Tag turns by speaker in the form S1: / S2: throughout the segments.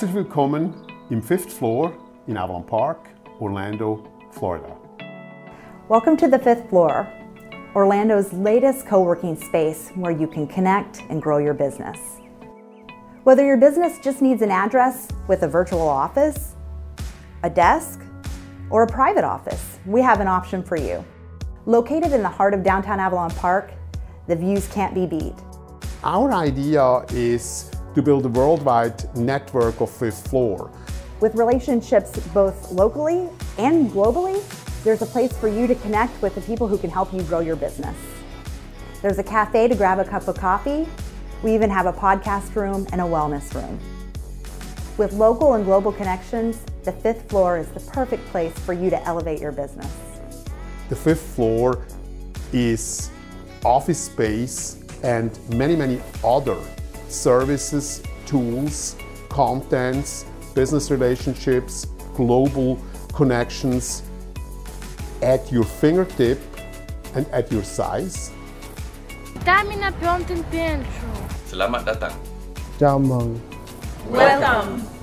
S1: Herzlich willkommen im Fifth Floor in Avalon Park, Orlando, Florida.
S2: Welcome to the fifth floor, Orlando's latest co working space where you can connect and grow your business. Whether your business just needs an address with a virtual office, a desk, or a private office, we have an option for you. Located in the heart of downtown Avalon Park, the views can't be beat.
S1: Our idea is to build a worldwide network of fifth floor.
S2: With relationships both locally and globally, there's a place for you to connect with the people who can help you grow your business. There's a cafe to grab a cup of coffee. We even have a podcast room and a wellness room. With local and global connections, the fifth floor is the perfect place for you to elevate your business.
S1: The fifth floor is office space and many, many other services, tools, contents, business relationships, global connections at your fingertip and at your size.
S3: Dami na piątym piętru.
S4: Selamat datang.
S5: Jamang.
S6: Welcome.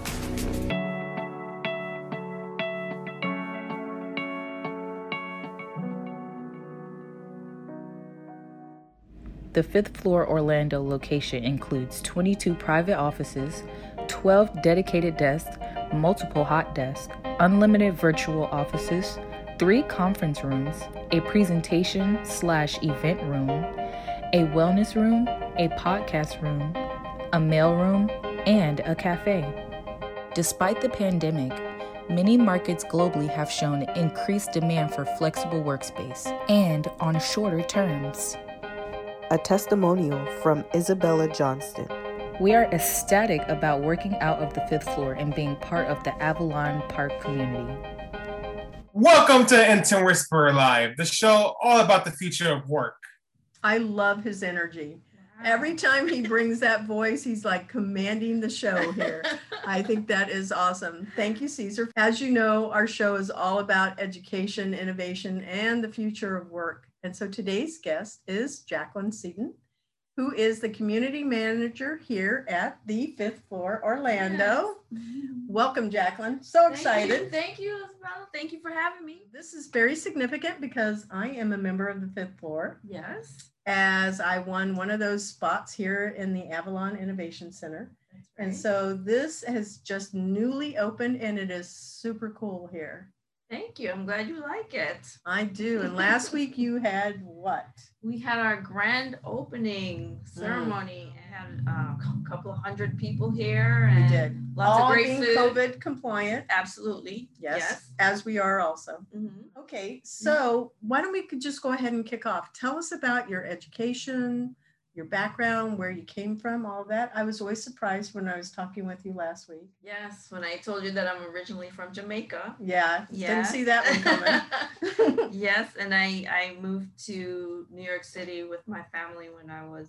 S7: The fifth floor Orlando location includes 22 private offices, 12 dedicated desks, multiple hot desks, unlimited virtual offices, three conference rooms, a presentation slash event room, a wellness room, a podcast room, a mail room, and a cafe. Despite the pandemic, many markets globally have shown increased demand for flexible workspace and on shorter terms.
S8: A testimonial from Isabella Johnston.
S7: We are ecstatic about working out of the fifth floor and being part of the Avalon Park community.
S9: Welcome to Intern Whisperer Live, the show all about the future of work.
S10: I love his energy. Every time he brings that voice, he's like commanding the show here. I think that is awesome. Thank you, Caesar. As you know, our show is all about education, innovation, and the future of work. And so today's guest is Jacqueline Seaton, who is the community manager here at the fifth floor Orlando. Yes. Welcome, Jacqueline. So
S11: Thank
S10: excited.
S11: You. Thank you, Isabella. Thank you for having me.
S10: This is very significant because I am a member of the fifth floor.
S11: Yes.
S10: As I won one of those spots here in the Avalon Innovation Center. Right. And so this has just newly opened and it is super cool here.
S11: Thank you. I'm glad you like it.
S10: I do. And last week you had what?
S11: We had our grand opening ceremony mm. and had uh, a couple of hundred people here. And
S10: we did.
S11: Lots
S10: All
S11: of great
S10: being
S11: food.
S10: COVID compliant.
S11: Absolutely.
S10: Yes,
S11: yes.
S10: As we are also.
S11: Mm-hmm.
S10: Okay. So why don't we just go ahead and kick off? Tell us about your education, your background, where you came from, all that. I was always surprised when I was talking with you last week.
S11: Yes, when I told you that I'm originally from Jamaica.
S10: Yeah,
S11: yeah.
S10: didn't see that one coming.
S11: yes, and I I moved to New York City with my family when I was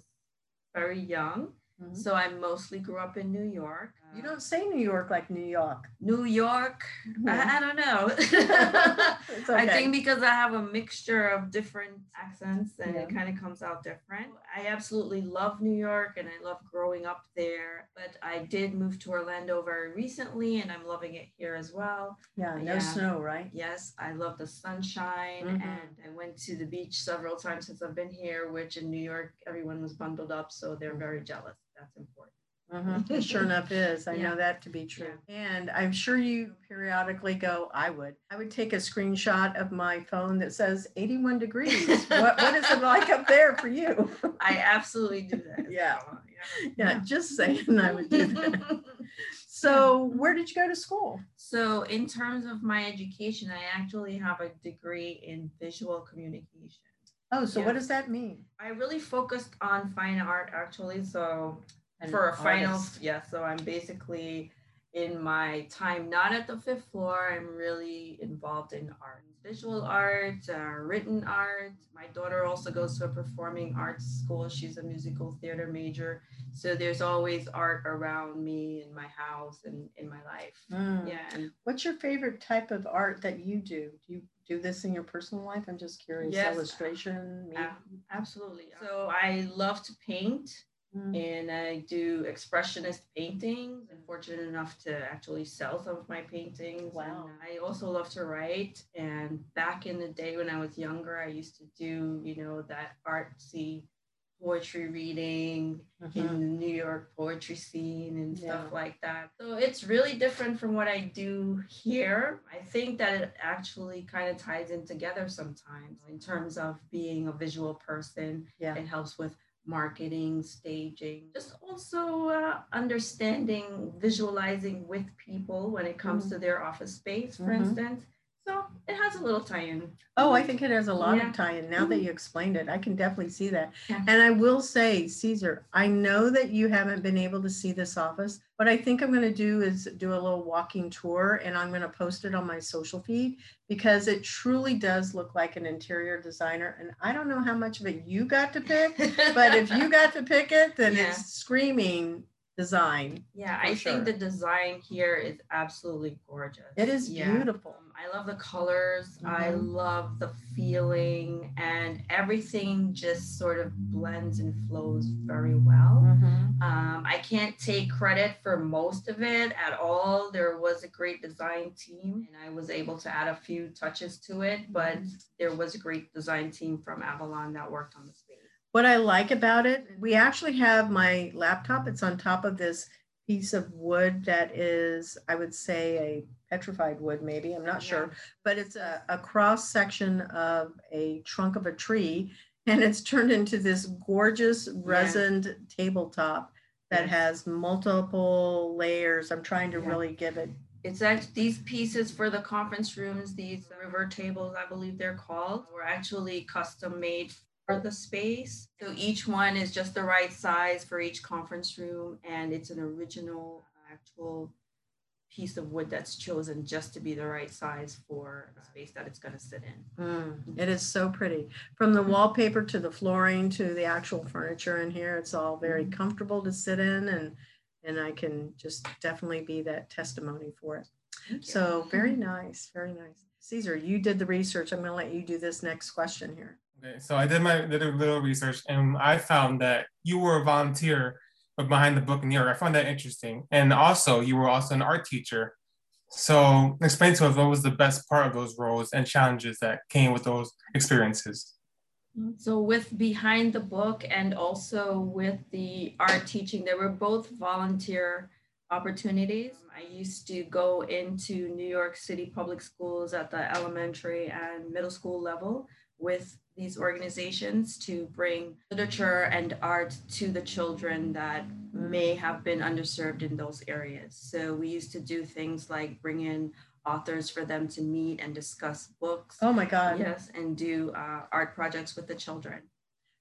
S11: very young. Mm-hmm. So I mostly grew up in New York.
S10: You don't say New York like New York.
S11: New York. Mm-hmm. I, I, don't know.
S10: okay.
S11: I think because I have a mixture of different accents and
S10: Yeah.
S11: it kind of comes out different. I absolutely love New York and I love growing up there. But I did move to Orlando very recently and I'm loving it here as well.
S10: Yeah, no
S11: Yeah.
S10: snow, right?
S11: Yes, I love the sunshine
S10: Mhm.
S11: and I went to the beach several times since I've been here, which in New York everyone was bundled up, so they're very jealous. That's important.
S10: Mhm. Sure enough is. I
S11: Yeah.
S10: know that to be true. And I'm sure you periodically go, I would. I would take a screenshot of my phone that says 81 degrees. what, what is it like up there for you?
S11: I absolutely do that.
S10: Yeah.
S11: Isabella.
S10: Yeah, just saying I would do that. So, where did you go to school?
S11: So, in terms of my education, I actually have a degree in visual communication.
S10: Oh, so what does that mean?
S11: I really focused on fine art actually. So,
S10: An
S11: for a final, yeah. So, I'm basically in my time not at the fifth floor, I'm really involved in art. visual art, uh, written art. My daughter also goes to a performing arts school. She's a musical theater major. So there's always art around me in my house and in my life.
S10: Mm.
S11: Yeah. And
S10: What's your favorite type of art that you do? Do you do this in your personal life? I'm just curious.
S11: Yes.
S10: Illustration, me-
S11: uh, absolutely. So I love to paint.
S10: Mm.
S11: and I do expressionist paintings. I'm fortunate enough to actually sell some of my paintings.
S10: Wow.
S11: And I also love to write. And back in the day when I was younger, I used to do, you know, that artsy poetry reading in
S10: Mhm.
S11: the New York poetry scene and stuff like that. So it's really different from what I do here. I think that it actually kind of ties in together sometimes in terms of being a visual person.
S10: Yeah.
S11: It helps with marketing, staging, just also uh, understanding, visualizing with people when it comes
S10: Mhm.
S11: to their office space, for
S10: Mhm.
S11: instance. So it has a little tie-in.
S10: Oh, I think it has a lot
S11: Yeah.
S10: of tie-in. Now that mm-hmm. you explained it, I can definitely see that.
S11: Yeah.
S10: And I will say, Caesar, I know that you haven't been able to see this office. What I think I'm going to do is do a little walking tour, and I'm going to post it on my social feed because it truly does look like an interior designer. And I don't know how much of it you got to pick, but if you got to pick it, then
S11: Yeah.
S10: it's screaming design.
S11: Yeah, I
S10: sure.
S11: think the design here is absolutely gorgeous.
S10: It is
S11: Yeah.
S10: beautiful.
S11: Um, I love the colors. I
S10: Mhm.
S11: love the feeling, and everything just sort of blends and flows very well.
S10: Mm-hmm.
S11: Um, I can't take credit for most of it at all. There was a great design team, and I was able to add a few touches to it, but there was a great design team from Avalon that worked on space.
S10: What I like about it, we actually have my laptop. It's on top of this piece of wood that is, I would say, a petrified wood, maybe. I'm not sure. But it's a, a cross section of a trunk of a tree. And it's turned into this gorgeous resined tabletop that has multiple layers. I'm trying to
S11: Yeah.
S10: really give it.
S11: It's actually these pieces for the conference rooms, these river tables, I believe they're called, were actually custom made for the space. So each one is just the right size for each conference room, and it's an original actual piece of wood that's chosen just to be the right size for the space that it's going to sit in.
S10: Mm, it is so pretty. From the wallpaper to the flooring to the actual furniture in here, it's all very comfortable to sit in and and I can just definitely be that testimony for it. So very nice, very nice. Caesar, you did the research. I'm going to let you do this next question here.
S9: Okay, so I did my did a little research and I found that you were a volunteer but behind the book in New York. I found that interesting. And also you were also an art teacher. So explain to us what was the best part of those roles and challenges that came with those experiences. Mm-hmm.
S11: So with behind the book and also with the art teaching, they were both volunteer opportunities. I used to go into New York City public schools at the elementary and middle school level with these organizations to bring literature and art to the children that may have been underserved in those areas. So we used to do things like bring in authors for them to meet and discuss books.
S10: Oh my God.
S11: Yes, and do uh, art projects with the children.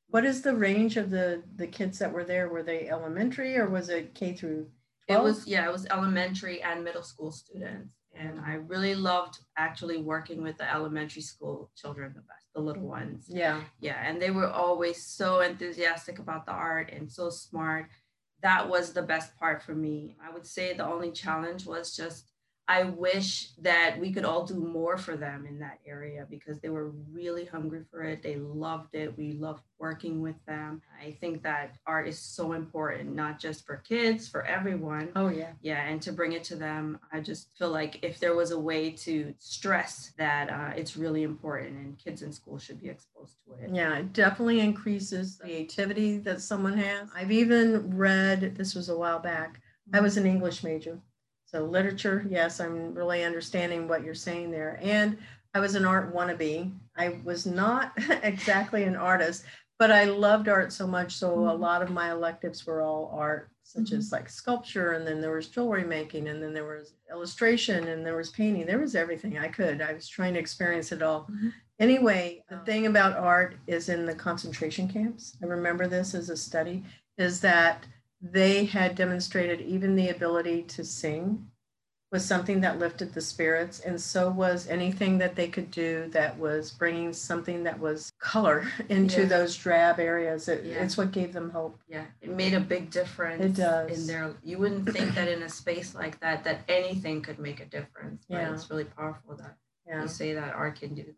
S10: What is the range of the the kids that were there? Were they elementary or was it K through 12?
S11: It was yeah, it was elementary and middle school students, and I really loved actually working with the elementary school children the best, the little ones.
S10: Yeah.
S11: Yeah, and they were always so enthusiastic about the art and so smart. That was the best part for me. I would say the only challenge was just I wish that we could all do more for them in that area because they were really hungry for it. They loved it. We loved working with them. I think that art is so important, not just for kids, for everyone.
S10: Oh yeah.
S11: Yeah, and to bring it to them, I just feel like if there was a way to stress that uh, it's really important and kids in school should be exposed to it.
S10: Yeah, it definitely increases creativity that someone has. I've even read, this was a while back, I was an English major. So literature, yes, I'm really understanding what you're saying there. And I was an art wannabe. I was not exactly an artist, but I loved art so much. So a mm-hmm. lot of my electives were all art, such as mm-hmm. like sculpture, and then there was jewelry making, and then there was illustration, and there was painting. There was everything I could. I was trying to experience it all. Mm-hmm. Anyway, the oh. thing about art is in the concentration camps. I remember this as a study, is that they had demonstrated even the ability to sing was something that lifted the spirits, and so was anything that they could do that was bringing something that was color into
S11: Yeah.
S10: those drab areas. It,
S11: Yeah.
S10: It's what gave them hope.
S11: Yeah, it made a big difference.
S10: It does.
S11: In their, you wouldn't think that in a space like that, that anything could make a difference. But
S10: Yeah.
S11: it's really powerful that
S10: Yeah.
S11: you say that art can do that.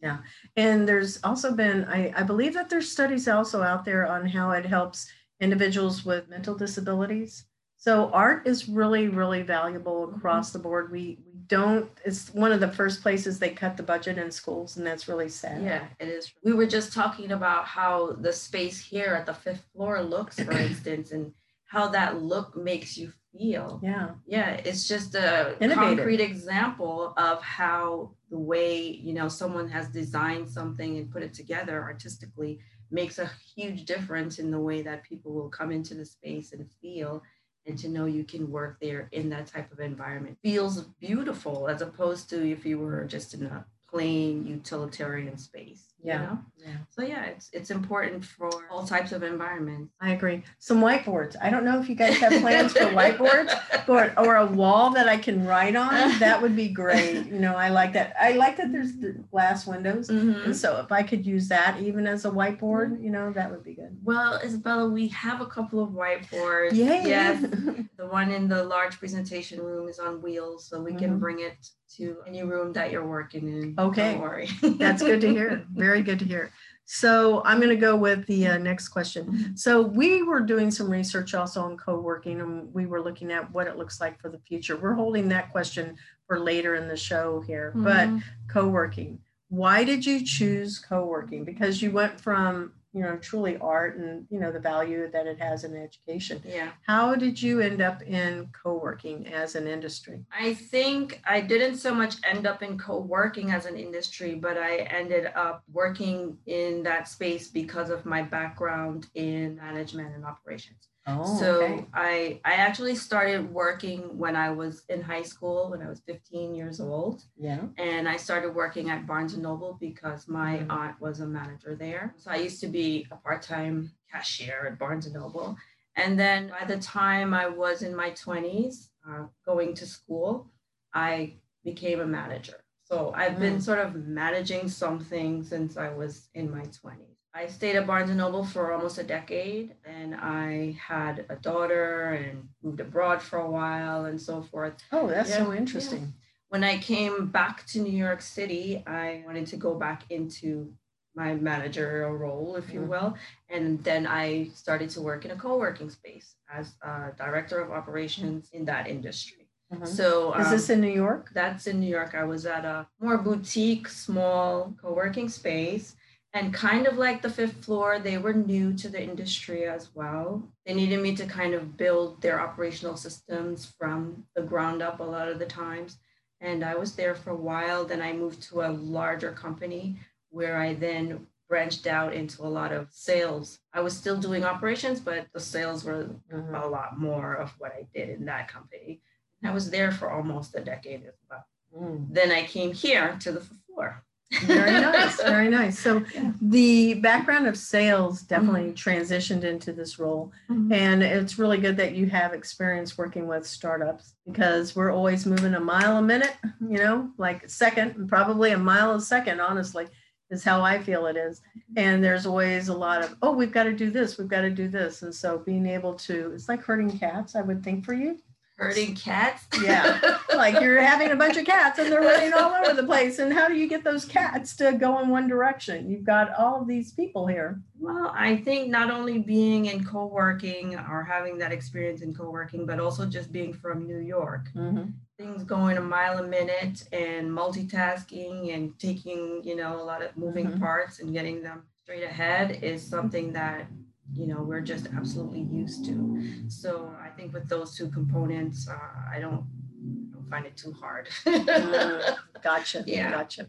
S10: Yeah. And there's also been, I, I believe that there's studies also out there on how it helps individuals with mental disabilities. So art is really, really valuable mm-hmm. across the board. We we don't, it's one of the first places they cut the budget in schools, and that's really sad.
S11: Yeah, it is. We were just talking about how the space here at the fifth floor looks, for instance, and how that look makes you feel.
S10: Yeah.
S11: Yeah, it's just a
S10: Innovative.
S11: concrete example of how the way, you know, someone has designed something and put it together artistically makes a huge difference in the way that people will come into the space and feel and to know you can work there in that type of environment. Feels beautiful as opposed to if you were just in a plain utilitarian space. you
S10: Yeah.
S11: know?
S10: Yeah.
S11: So yeah, it's it's important for all types of environments.
S10: I agree. Some whiteboards. I don't know if you guys have plans for whiteboards or, or a wall that I can write on. That would be great. You know, I like that. I like that there's the glass windows.
S11: Mhm.
S10: And so if I could use that even as a whiteboard, you know, that would be good.
S11: Well, Isabella, we have a couple of whiteboards.
S10: Yay.
S11: Yes. the one in the large presentation room is on wheels, so we can
S10: Mhm.
S11: bring it to any room that you're working in.
S10: Okay.
S11: Don't worry.
S10: That's good to hear. Very good to hear. So I'm going to go with the uh, next question. So we were doing some research also on co-working and we were looking at what it looks like for the future. We're holding that question for later in the show here, but
S11: Mhm.
S10: co-working. Why did you choose co-working? Because you went from, you know, truly art and, you know, the value that it has in education.
S11: Yeah.
S10: How did you end up in co-working as an industry?
S11: I think I didn't so much end up in co-working as an industry, but I ended up working in that space because of my background in management and operations.
S10: Oh,
S11: so
S10: okay.
S11: I I actually started working when I was in high school when I was 15 years old.
S10: Yeah.
S11: And I started working at Barnes and Noble because my
S10: Mm.
S11: aunt was a manager there. So I used to be a part-time cashier at Barnes and Noble. And then by the time I was in my 20s, uh, going to school, I became a manager. So I've been
S10: Mm.
S11: sort of managing something since I was in my 20s. I stayed at Barnes and Noble for almost a decade, and I had a daughter and moved abroad for a while and so forth.
S10: Oh, that's
S11: Yeah,
S10: so
S11: yeah.
S10: interesting.
S11: When I came back to New York City, I wanted to go back into my managerial role, if you
S10: Mhm.
S11: will. And then I started to work in a co working space as a director of operations in that industry.
S10: Mhm.
S11: So,
S10: Is this
S11: um,
S10: in New York?
S11: that's in New York. I was at a more boutique, small co working space. And kind of like the fifth floor, they were new to the industry as well. They needed me to kind of build their operational systems from the ground up a lot of the times. And I was there for a while. Then I moved to a larger company where I then branched out into a lot of sales. I was still doing operations, but the sales were
S10: Mhm.
S11: a lot more of what I did in that company. I was there for almost a decade as well.
S10: Mm.
S11: Then I came here to the fifth floor.
S10: Very nice, very nice. So the background of sales definitely
S11: Mm-hmm.
S10: transitioned into this role.
S11: Mhm.
S10: And it's really good that you have experience working with startups because we're always moving a mile a minute, you know, like a second, and probably a mile a second, honestly, is how I feel it is. And there's always a lot of, oh, we've got to do this, we've got to do this. And so being able to, it's like herding cats, I would think for you.
S11: Herding cats?
S10: Yeah. like you're having a bunch of cats and they're running all over the place. And how do you get those cats to go in one direction? You've got all of these people here.
S11: Well, I think not only being in co working or having that experience in co working, but also just being from New York. Things going a mile a minute and multitasking and taking, you know, a lot of moving
S10: Mhm.
S11: parts and getting them straight ahead is something that, you know, we're just absolutely used to. So I think with those two components, uh, I don't, find it too hard.
S10: Uh, gotcha.
S11: Yeah.
S10: Gotcha.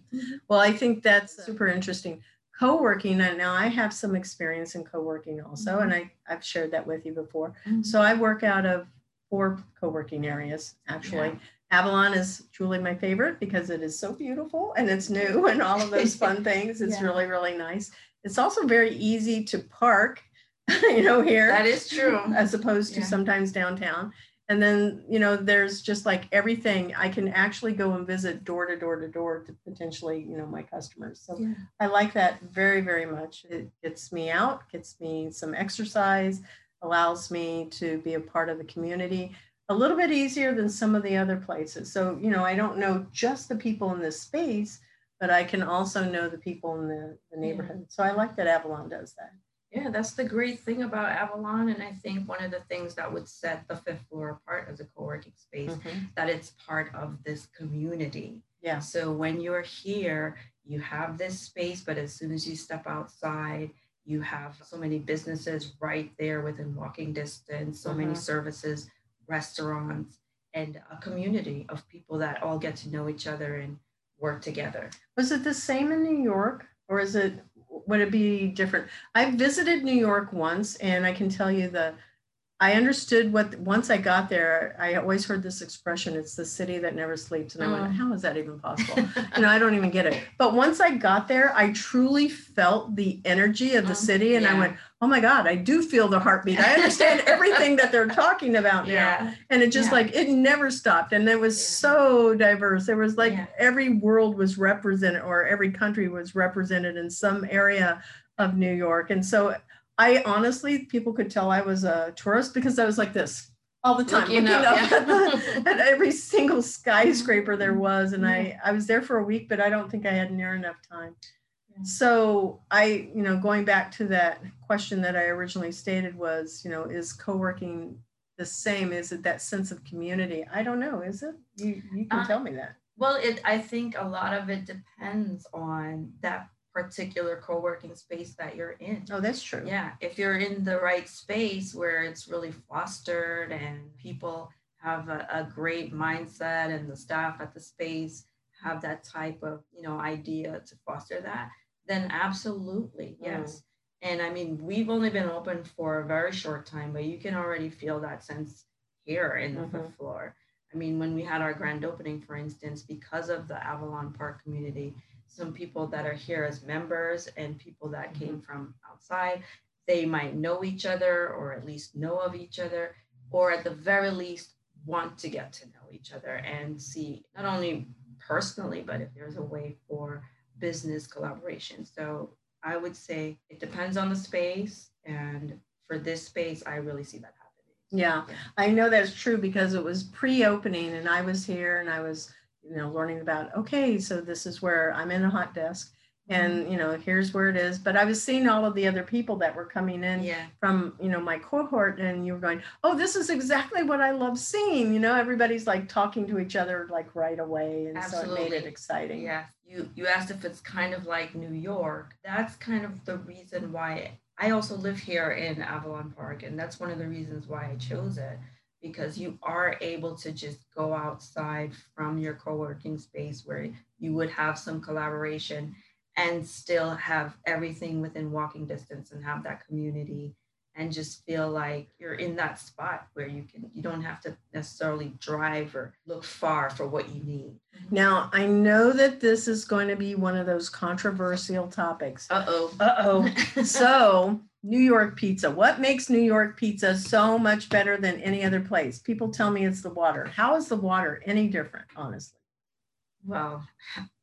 S10: Well, I think that's super interesting. Co-working, and now I have some experience in co-working also, and I, I've shared that with you before.
S11: Mhm.
S10: So I work out of four co-working areas, actually. Avalon is truly my favorite because it is so beautiful and it's new and all of those fun things. It's
S11: Yeah.
S10: really, really nice. It's also very easy to park, you know, here.
S11: That is true.
S10: As opposed to
S11: Yeah.
S10: sometimes downtown. And then, you know, there's just like everything. I can actually go and visit door to door to door to potentially, you know, my customers. So
S11: Yeah.
S10: I like that very, very much. It gets me out, gets me some exercise, allows me to be a part of the community a little bit easier than some of the other places. So, you know, I don't know just the people in this space, but I can also know the people in the, the neighborhood. So I like that Avalon does that.
S11: Yeah, that's the great thing about Avalon. And I think one of the things that would set the fifth floor apart as a co working space, that it's part of this community.
S10: Yeah.
S11: So when you're here, you have this space, but as soon as you step outside, you have so many businesses right there within walking distance, so many
S10: Mhm.
S11: services, restaurants, and a community of people that all get to know each other and work together.
S10: Was it the same in New York or is it, would it be different? I visited New York once and I can tell you the, I understood what, once I got there, I always heard this expression, it's the city that never sleeps. And I went,
S11: Mm.
S10: how is that even possible? you know, I don't even get it. But once I got there, I truly felt the energy of the city. And I went, oh my God, I do feel the heartbeat. I understand everything that they're talking about now.
S11: Yeah.
S10: And it just
S11: Yeah.
S10: like, it never stopped. And it was so diverse. There was like
S11: Yeah.
S10: every world was represented or every country was represented in some area of New York. And so I honestly, people could tell I was a tourist because I was like this all the time,
S11: Looking up,
S10: up,
S11: yeah.
S10: at, the, at every single skyscraper there was. And I, I was there for a week, but I don't think I had near enough time. So I, you know, going back to that question that I originally stated was, you know, is co-working the same? Is it that sense of community? I don't know. Is it? You you can
S11: Uh,
S10: tell me that.
S11: Well, it I think a lot of it depends on that particular co-working space that you're in.
S10: Oh, that's true.
S11: Yeah, if you're in the right space where it's really fostered and people have a, a great mindset and the staff at the space have that type of, you know, idea to foster that, then absolutely, mm. yes. And I mean, we've only been open for a very short time, but you can already feel that sense here in the fifth floor. I mean, when we had our grand opening, for instance, because of the Avalon Park community, some people that are here as members and people that mm-hmm. came from outside, they might know each other or at least know of each other, or at the very least want to get to know each other and see not only personally, but if there's a way for business collaboration. So I would say it depends on the space. And for this space, I really see that happening.
S10: Yeah, I know that's true because it was pre-opening and I was here and I was, you know, learning about, okay, so this is where I'm in a hot desk and, mm-hmm. you know, here's where it is. But I was seeing all of the other people that were coming in
S11: Yeah.
S10: from, you know, my cohort and you were going, oh, this is exactly what I love seeing. You know, everybody's like talking to each other like right away. And so it made it exciting.
S11: Yeah. You you asked if it's kind of like New York. That's kind of the reason why I also live here in Avalon Park. And that's one of the reasons why I chose it. Because you are able to just go outside from your co-working space where you would have some collaboration and still have everything within walking distance and have that community and just feel like you're in that spot where you can you don't have to necessarily drive or look far for what you need. Mm-hmm.
S10: Now, I know that this is going to be one of those controversial topics.
S11: Uh-oh.
S10: Uh-oh. so, New York pizza. What makes New York pizza so much better than any other place? People tell me it's the water. How is the water any different, honestly?
S11: Well,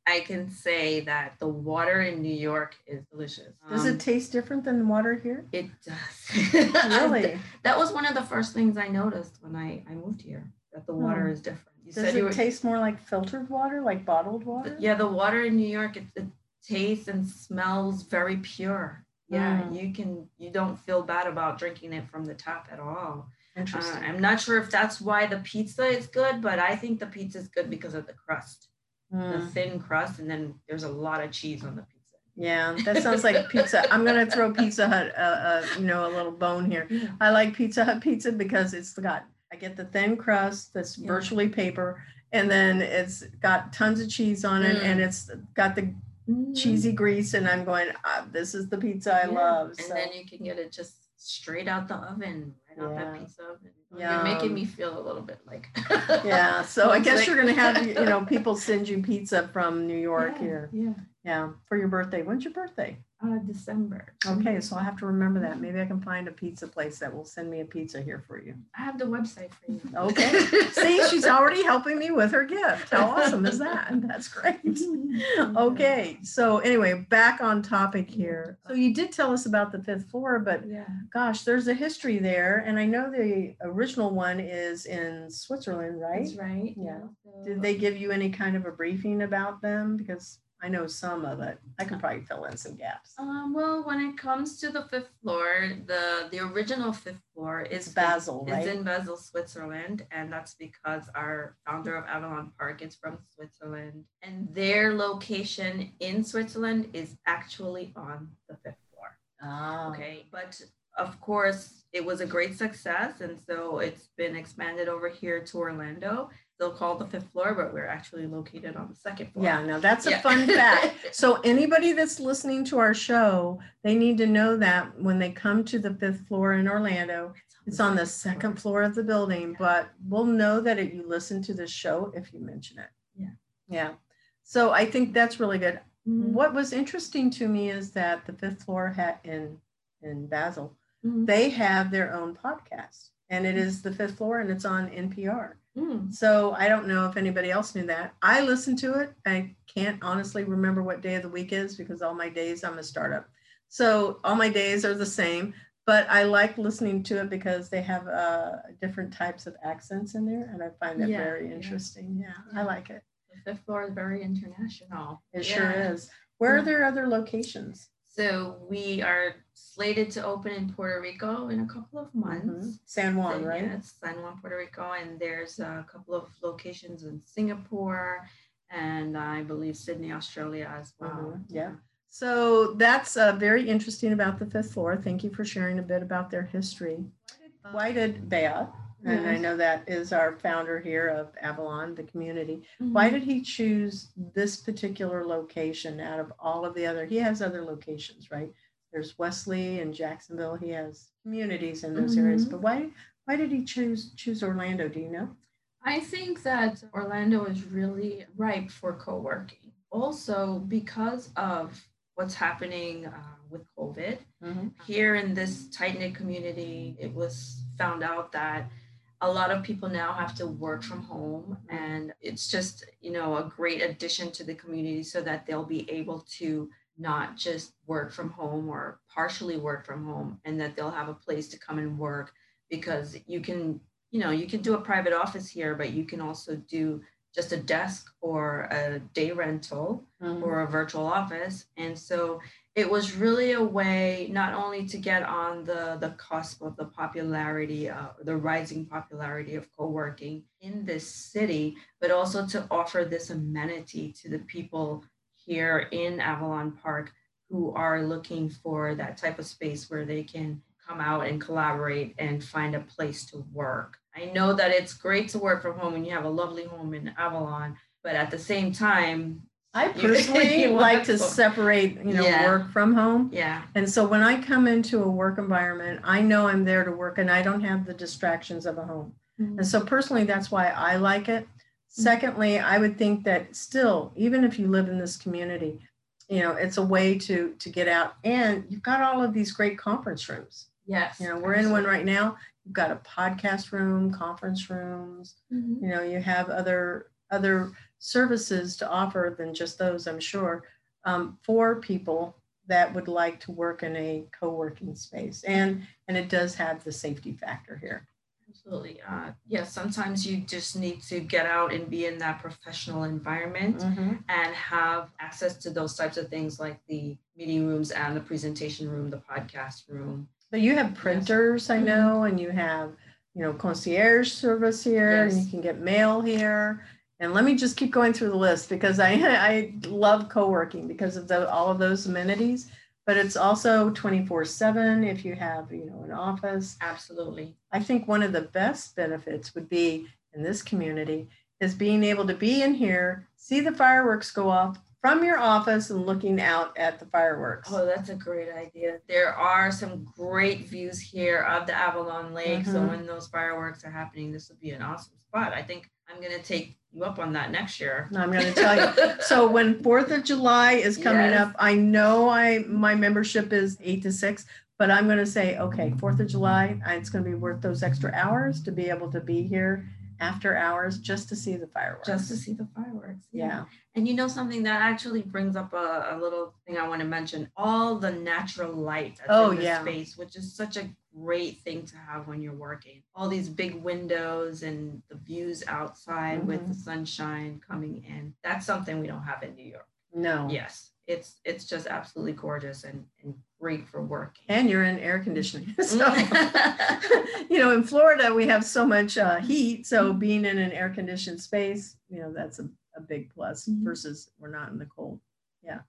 S11: I can say that the water in New York is delicious.
S10: Does
S11: Um,
S10: it taste different than the water here?
S11: It does.
S10: Really?
S11: that was one of the first things I noticed when I, I moved here, that the water
S10: Hmm.
S11: is different. You
S10: Does it
S11: were,
S10: taste more like filtered water, like bottled water?
S11: yeah, the water in New York, it, it tastes and smells very pure. Yeah,
S10: Mm.
S11: you can, you don't feel bad about drinking it from the tap at all. Uh,
S10: Interesting.
S11: I'm not sure if that's why the pizza is good, but I think the pizza is good because of the crust, the
S10: Mm.
S11: thin crust, and then there's a lot of cheese on the pizza.
S10: Yeah, that sounds like pizza. I'm gonna throw Pizza Hut, uh, uh, you know, a little bone here. I like Pizza Hut pizza because it's got I get the thin crust that's
S11: Yeah.
S10: virtually paper, and then it's got tons of cheese on it,
S11: Mm.
S10: and it's got the cheesy grease, and I'm going, ah, this is the pizza I
S11: Yeah,
S10: love.
S11: And
S10: So
S11: then you can get it just straight out the oven, right out
S10: Yeah.
S11: that pizza oven. You're making me feel a little bit like.
S10: yeah, so I guess
S11: Like-
S10: you're gonna have you know people send you pizza from New York
S11: Yeah,
S10: here.
S11: Yeah.
S10: Yeah, for your birthday. When's your birthday?
S11: Uh, December.
S10: Okay, so I have to remember that. Maybe I can find a pizza place that will send me a pizza here for you.
S11: I have the website for you.
S10: Okay. See, she's already helping me with her gift. How awesome is that? That's great. Okay, so anyway, back on topic here. So you did tell us about the fifth floor, but
S11: Yeah.
S10: gosh, there's a history there. And I know the original one is in Switzerland, right?
S11: That's right.
S10: Yeah.
S11: So-
S10: Did they give you any kind of a briefing about them? Because I know some of it. I can probably fill in some gaps.
S11: Um, well, when it comes to the fifth floor, the the original fifth floor is
S10: It's Basel,
S11: is
S10: right?
S11: in Basel, Switzerland, and that's because our founder of Avalon Park is from Switzerland, and their location in Switzerland is actually on the fifth floor.
S10: Ah,
S11: Okay, but of course, it was a great success, and so it's been expanded over here to Orlando. Still called the fifth floor, but we're actually located on the second floor.
S10: Yeah, now that's a
S11: Yeah.
S10: fun fact. So anybody that's listening to our show, they need to know that when they come to the fifth floor in Orlando, it's on the second floor of the building, but we'll know that if you listen to the show if you mention it.
S11: Yeah.
S10: Yeah. So I think that's really good.
S11: Mhm.
S10: What was interesting to me is that the fifth floor had in in Basel,
S11: Mhm.
S10: they have their own podcast. And it is the fifth floor and it's on NPR.
S11: Mm.
S10: So I don't know if anybody else knew that. I listen to it. I can't honestly remember what day of the week is because all my days I'm a startup. So all my days are the same, but I like listening to it because they have uh, different types of accents in there, and I find that
S11: Yeah,
S10: very
S11: yeah.
S10: interesting. Yeah, I like it.
S11: The fifth floor is very international.
S10: It sure is. Where are there other locations?
S11: So we are slated to open in Puerto Rico in a couple of months.
S10: Mhm. San Juan,
S11: So,
S10: right?
S11: It's San Juan, Puerto Rico, and there's a couple of locations in Singapore, and I believe Sydney, Australia as well.
S10: Mhm, Yeah. So that's uh, very interesting about the fifth floor. Thank you for sharing a bit about their history. Why did Bea, and I know that is our founder here of Avalon, the community, why
S11: Mhm.
S10: did he choose this particular location out of all of the other? He has other locations, right? There's Wesley and Jacksonville. He has communities in those areas.
S11: Mhm.
S10: But why why did he choose choose Orlando? Do you know?
S11: I think that Orlando is really ripe for co-working. Also, because of what's happening uh, with COVID, here in this tight knit community, it was found out that a lot of people now have to work from home, and it's just you know a great addition to the community so that they'll be able to not just work from home or partially work from home, and that they'll have a place to come and work because you can you know you can do a private office here, but you can also do just a desk or a day rental or a virtual office. And so it was really a way not only to get on the, the cusp of the popularity, uh, the rising popularity of co-working in this city, but also to offer this amenity to the people here in Avalon Park who are looking for that type of space where they can come out and collaborate and find a place to work. I know that it's great to work from home and you have a lovely home in Avalon, but at the same time,
S10: I personally
S11: you
S10: like
S11: want
S10: to separate, you know,
S11: Yeah.
S10: work from home.
S11: Yeah.
S10: And so when I come into a work environment, I know I'm there to work and I don't have the distractions of a home.
S11: Mm-hmm.
S10: And so personally, that's why I like it. Secondly, I would think that still, even if you live in this community, you know, it's a way to to get out. And you've got all of these great conference rooms.
S11: Yes.
S10: You know, we're in one right now. You've got a podcast room, conference rooms.
S11: Mhm.
S10: You know, you have other other services to offer than just those, I'm sure, um, for people that would like to work in a co-working space. And and it does have the safety factor here.
S11: Absolutely. Uh, yes, sometimes you just need to get out and be in that professional environment
S10: Mhm.
S11: and have access to those types of things like the meeting rooms and the presentation room, the podcast room.
S10: But you have printers, I know, and you have, you know, concierge service here, and you can get mail here. And let me just keep going through the list because I I love co-working because of the, all of those amenities. But it's also 24/7 if you have, you know, an office.
S11: Absolutely.
S10: I think one of the best benefits would be in this community is being able to be in here, see the fireworks go off from your office and looking out at the fireworks.
S11: Oh, that's a great idea. There are some great views here of the Avalon Lake. So
S10: Mhm.
S11: when those fireworks are happening, this would be an awesome spot. I think I'm gonna take you up on that next year.
S10: I'm going to tell you. so when Fourth of July is coming
S11: Yes.
S10: up, I know I my membership is eight to six, but I'm going to say, okay, Fourth of July, it's going to be worth those extra hours to be able to be here after hours just to see the fireworks.
S11: Just to see the fireworks.
S10: yeah.
S11: And you know something that actually brings up a, a little thing I want to mention. All the natural light that's
S10: Oh,
S11: in the
S10: yeah.
S11: space, which is such a great thing to have when you're working. All these big windows and the views outside with the
S10: Mm-hmm.
S11: sunshine coming in. That's something we don't have in New York.
S10: No.
S11: Yes. It's it's just absolutely gorgeous and, and great for work.
S10: And you're in air conditioning. So, you know, in Florida, we have so much uh, heat. So being in an air conditioned space, you know, that's a, a big plus
S11: Mhm.
S10: versus we're not in the cold. Yeah.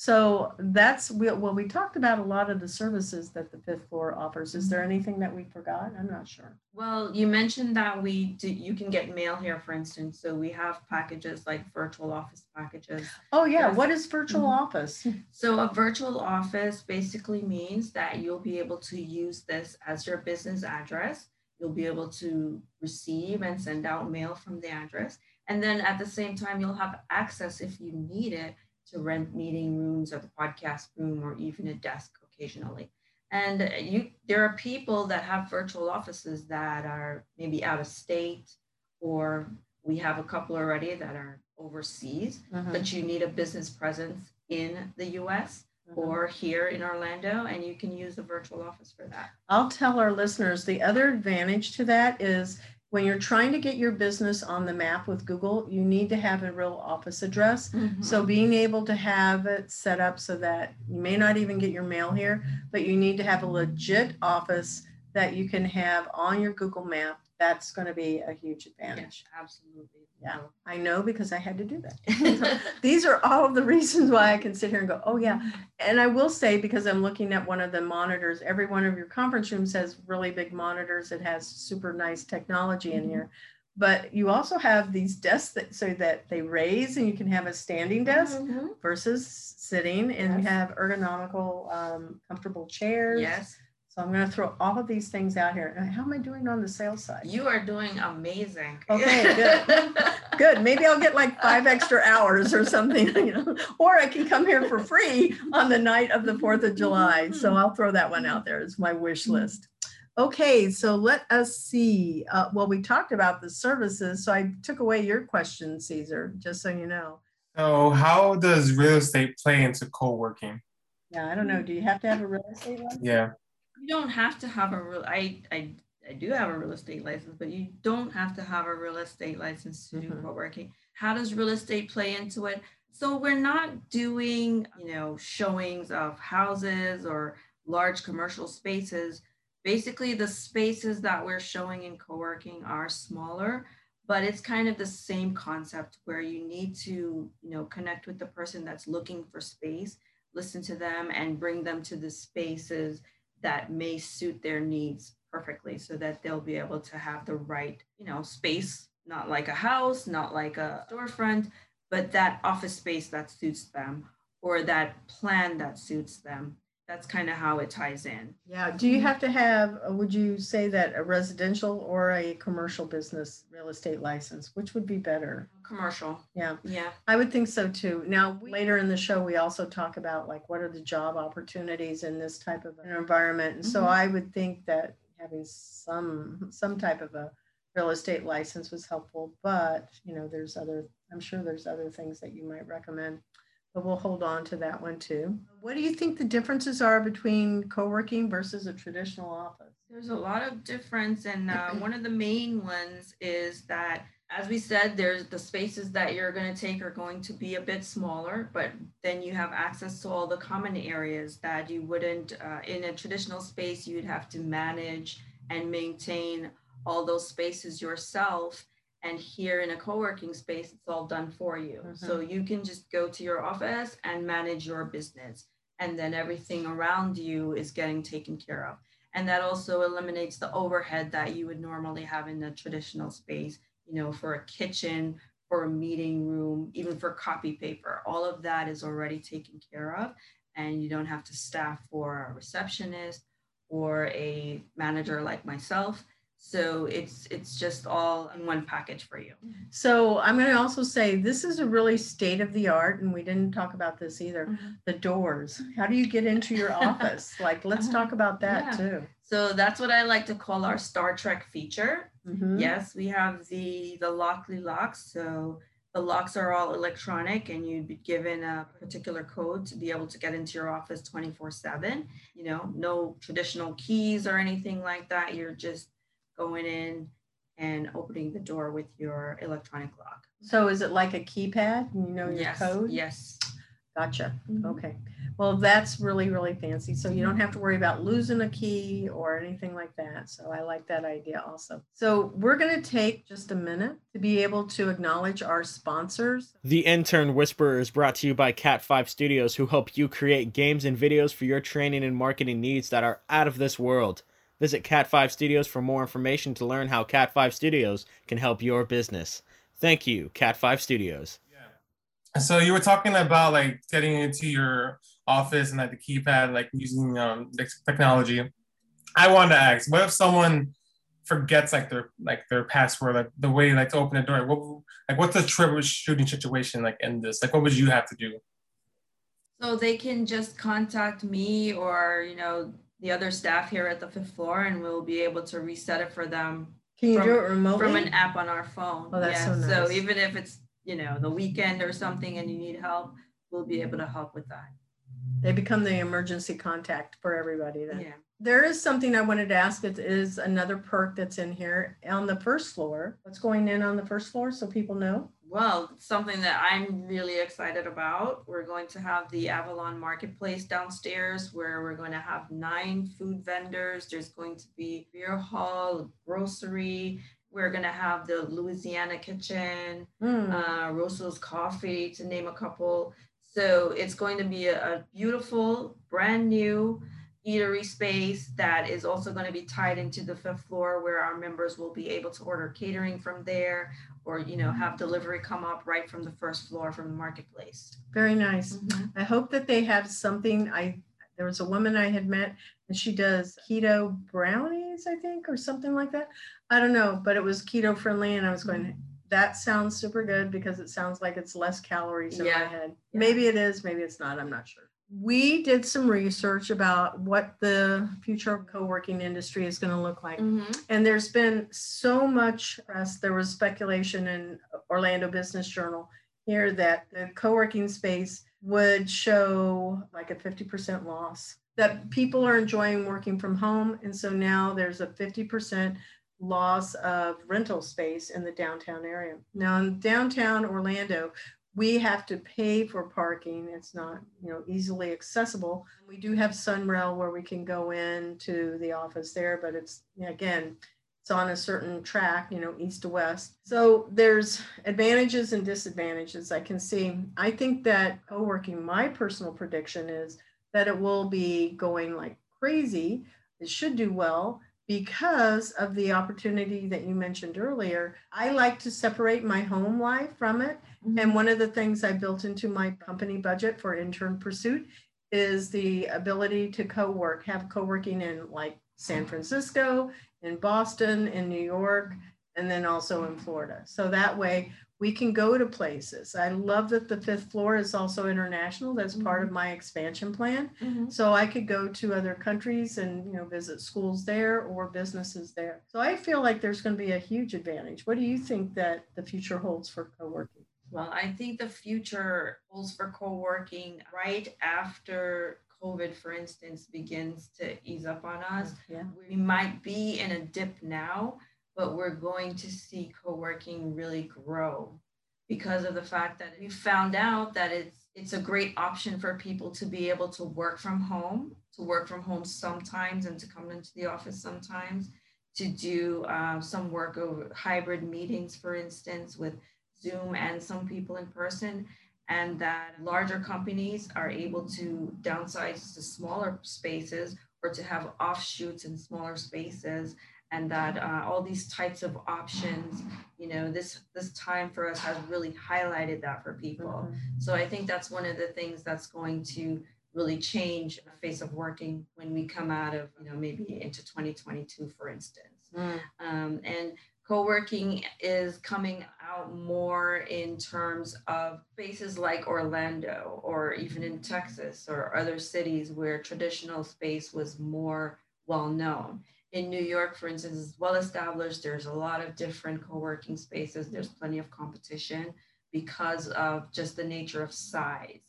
S10: So that's, we, well, we talked about a lot of the services that the fifth floor offers. Is there anything that we forgot? I'm not sure.
S11: Well, you mentioned that we do you can get mail here, for instance. So we have packages like virtual office packages.
S10: Oh, yeah. What is virtual
S11: Mhm.
S10: office?
S11: So a virtual office basically means that you'll be able to use this as your business address. You'll be able to receive and send out mail from the address. And then at the same time, you'll have access if you need it to rent meeting rooms or the podcast room or even a desk occasionally. And you there are people that have virtual offices that are maybe out of state or we have a couple already that are overseas
S10: Mhm.
S11: but you need a business presence in the US or here in Orlando, and you can use a virtual office for that.
S10: I'll tell our listeners the other advantage to that is when you're trying to get your business on the map with Google, you need to have a real office address. Mm-hmm. So being able to have it set up so that you may not even get your mail here, but you need to have a legit office that you can have on your Google map, that's going to be a huge advantage.
S11: absolutely.
S10: Yeah, I know because I had to do that. These are all of the reasons why I can sit here and go, oh, yeah. And I will say, because I'm looking at one of the monitors, every one of your conference rooms has really big monitors. It has super nice technology in here. But you also have these desks that so that they raise and you can have a standing desk versus sitting, and you have ergonomical, um, comfortable chairs.
S11: Yes.
S10: So I'm going to throw all of these things out here. How am I doing on the sales side?
S11: You are doing amazing.
S10: Okay, good. good. Maybe I'll get like five extra hours or something, you know, or I can come here for free on the night of the 4th of July. So I'll throw that one out there as my wish list. Okay, so let us see. Uh, well, we talked about the services. So I took away your question, Caesar, just so you know.
S9: So, how does real estate play into co-working?
S10: Yeah, I don't know. Do you have to have a real estate license?
S9: Yeah.
S11: You don't have to have a real I I I do have a real estate license, but you don't have to have a real estate license to do
S10: Mhm.
S11: co-working. How does real estate play into it? So we're not doing, you know, showings of houses or large commercial spaces. Basically, the spaces that we're showing in co-working are smaller, but it's kind of the same concept where you need to, you know, connect with the person that's looking for space, listen to them and bring them to the spaces that may suit their needs perfectly so that they'll be able to have the right, you know, space, not like a house, not like a storefront, but that office space that suits them or that plan that suits them. That's kind of how it ties in.
S10: Yeah. Do you have to have, uh, would you say that a residential or a commercial business real estate license? Which would be better?
S11: Commercial.
S10: Yeah.
S11: Yeah.
S10: I would think so too. Now, later in the show, we also talk about like what are the job opportunities in this type of an environment. And so
S11: Mhm.
S10: I would think that having some some type of a real estate license was helpful. But you know, there's other. I'm sure there's other things that you might recommend. But we'll hold on to that one too. What do you think the differences are between co-working versus a traditional office?
S11: There's a lot of difference, and uh, one of the main ones is that, as we said, there's the spaces that you're going to take are going to be a bit smaller, but then you have access to all the common areas that you wouldn't uh, in a traditional space. You'd have to manage and maintain all those spaces yourself. And here in a co-working space, it's all done for you. So mm-hmm. you can just go to your office and manage your business, and then everything around you is getting taken care of. And that also eliminates the overhead that you would normally have in a traditional space, you know, for a kitchen, for a meeting room, even for copy paper. All of that is already taken care of. And you don't have to staff for a receptionist or a manager like myself. So it's it's just all in one package for you.
S10: So I'm going to also say this is a really state of the art, and we didn't talk about this either.
S11: Mm-hmm.
S10: The doors. How do you get into your office? Like, let's talk about that
S11: Yeah.
S10: too.
S11: So that's what I like to call our Star Trek feature.
S10: Mhm.
S11: Yes, we have the the Lockly locks. So the locks are all electronic, and you'd be given a particular code to be able to get into your office 24 7. You know, no traditional keys or anything like that. You're just going in and opening the door with your electronic lock.
S10: So is it like a keypad? You know your
S11: yes,
S10: code.
S11: Yes.
S10: Gotcha.
S11: Mhm.
S10: Okay. Well, that's really, really fancy. So you don't have to worry about losing a key or anything like that. So I like that idea also. So we're going to take just a minute to be able to acknowledge our sponsors.
S4: The Intern Whisperer is brought to you by Cat5 Studios, who help you create games and videos for your training and marketing needs that are out of this world. Visit Cat5 Studios for more information to learn how Cat5 Studios can help your business. Thank you, Cat5 Studios.
S9: So you were talking about like getting into your office and like the keypad, like using um the technology. I wanted to ask, what if someone forgets like their like their password, like the way like to open a door? What like what's the troubleshooting situation like in this? Like what would you have to do?
S11: So they can just contact me or, you know, the other staff here at the fifth floor and we'll be able to reset it for them.
S10: Can you
S11: from,
S10: do it remotely?
S11: From an app on our phone.
S10: Oh, that's so nice.
S11: So even if it's, you know, the weekend or something and you need help, we'll be able to help with that.
S10: They become the emergency contact for everybody then.
S11: Yeah.
S10: There is something I wanted to ask. It is another perk that's in here on the first floor. What's going in on the first floor so people know?
S11: Well, something that I'm really excited about. We're going to have the Avalon Marketplace downstairs where we're going to have nine food vendors. There's going to be beer hall, grocery. We're going to have the Louisiana kitchen,
S10: Mm.
S11: uh, Roso's Coffee, to name a couple. So it's going to be a, a beautiful, brand new eatery space that is also going to be tied into the fifth floor where our members will be able to order catering from there or you know have delivery come up right from the first floor from the marketplace
S10: Very nice. Mm-hmm. I hope that they have something. I there was a woman I had met and she does keto brownies, I think, or something like that. I don't know, but it was keto friendly, and I was going. That sounds super good because it sounds like it's less calories in my head Yeah. Maybe it is, maybe it's not. I'm not sure. We did some research about what the future of co-working industry is going to look like. Mm-hmm. And there's been so much press. There was speculation in Orlando Business Journal here that the co-working space would show like a 50% loss. That people are enjoying working from home. And so now there's a 50% loss of rental space in the downtown area. Now in downtown Orlando, we have to pay for parking. It's not, you know, easily accessible. We do have Sunrail where we can go in to the office there, but it's again, it's on a certain track, you know, east to west. So there's advantages and disadvantages I can see. I think that co-working, my personal prediction is that it will be going like crazy. It should do well because of the opportunity that you mentioned earlier. I like to separate my home life from it. And mm-hmm. one of the things I built into my company budget for intern pursuit is the ability to co-work, have co-working in like San Francisco, in Boston, in New York, and then also in Florida. So that way we can go to places. I love that the fifth floor is also international. That's part of mm-hmm. my expansion plan. Mm-hmm. So I could go to other countries and you know visit schools there or businesses there. So I feel like there's going to be a huge advantage. What do you think that the future holds for co-working?
S11: well i think the future holds for co-working right after covid for instance begins to ease up on us
S10: Yeah.
S11: we might be in a dip now but we're going to see co-working really grow because of the fact that we found out that it's it's a great option for people to be able to work from home to work from home sometimes and to come into the office sometimes to do uh, some work over hybrid meetings for instance with zoom and some people in person and that larger companies are able to downsize to smaller spaces or to have offshoots in smaller spaces and that uh, all these types of options you know this this time for us has really highlighted that for people so i think that's one of the things that's going to really change the face of working when we come out of you know maybe into 2022 for instance Mm. Um, and co-working is coming out more in terms of spaces like Orlando or even in Texas or other cities where traditional space was more well known. In New York, for instance, is well established. There's a lot of different co-working spaces. There's plenty of competition because of just the nature of size,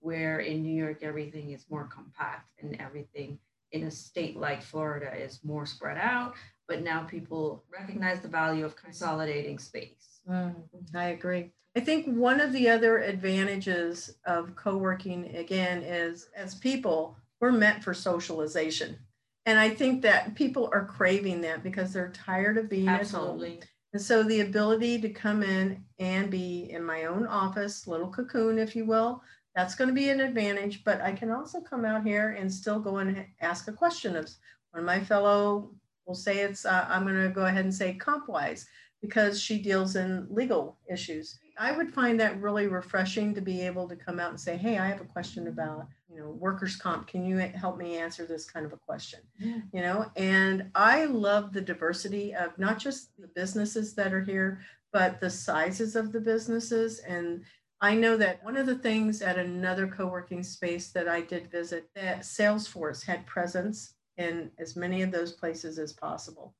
S11: where in New York everything is more compact and everything in a state like Florida is more spread out but now people recognize the value of consolidating space.
S10: Mm, I agree. I think one of the other advantages of co working, again, is as people, we're meant for socialization. And I think that people are craving that because they're tired of being Absolutely. at home. And so the ability to come in and be in my own office, little cocoon, if you will, that's going to be an advantage. But I can also come out here and still go and ask a question of one of my fellow we'll say it's, uh, I'm going to go ahead and say CompWise because she deals in legal issues. I would find that really refreshing to be able to come out and say, hey, I have a question about, you know, workers' comp. Can you help me answer this kind of a question? Yeah. You know, and I love the diversity of not just the businesses that are here, but the sizes of the businesses. And I know that one of the things at another co-working space that I did visit, that Salesforce had presence in as many of those places as possible.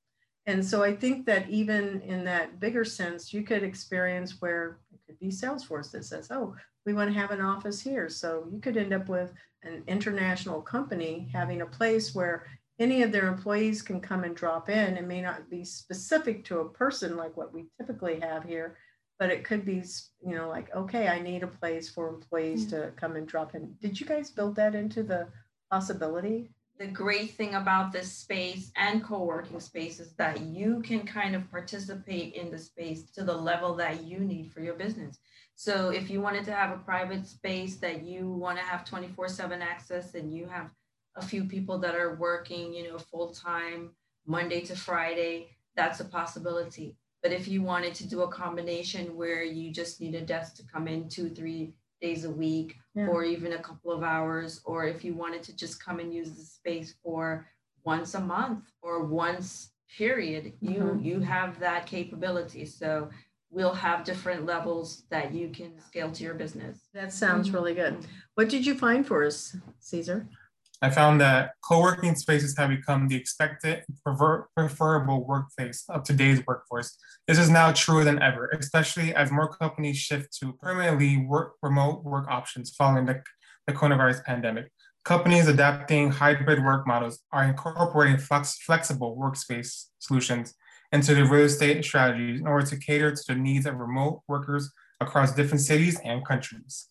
S10: And so I think that even in that bigger sense, you could experience where it could be Salesforce that says, oh, we want to have an office here. So you could end up with an international company having a place where any of their employees can come and drop in. It may not be specific to a person like what we typically have here, but it could be, you know, like, okay, I need a place for employees mm-hmm. to come and drop in. Did you guys build that into the possibility?
S11: The great thing about this space and co-working space is that you can kind of participate in the space to the level that you need for your business. So if you wanted to have a private space that you want to have 24 7 access and you have a few people that are working you know full time monday to friday that's a possibility. But if you wanted to do a combination where you just need a desk to come in two three days a week yeah. or even a couple of hours, or if you wanted to just come and use the space for once a month or once period, you mm-hmm. you have that capability. So we'll have different levels that you can scale to your business.
S10: That sounds mm-hmm. really good. What did you find for us, Caesar?
S9: I found that co-working spaces have become the expected prefer- preferable workplace of today's workforce. This is now truer than ever, especially as more companies shift to permanently work remote work options following the, the coronavirus pandemic. Companies adapting hybrid work models are incorporating flex- flexible workspace solutions into their real estate strategies in order to cater to the needs of remote workers across different cities and countries.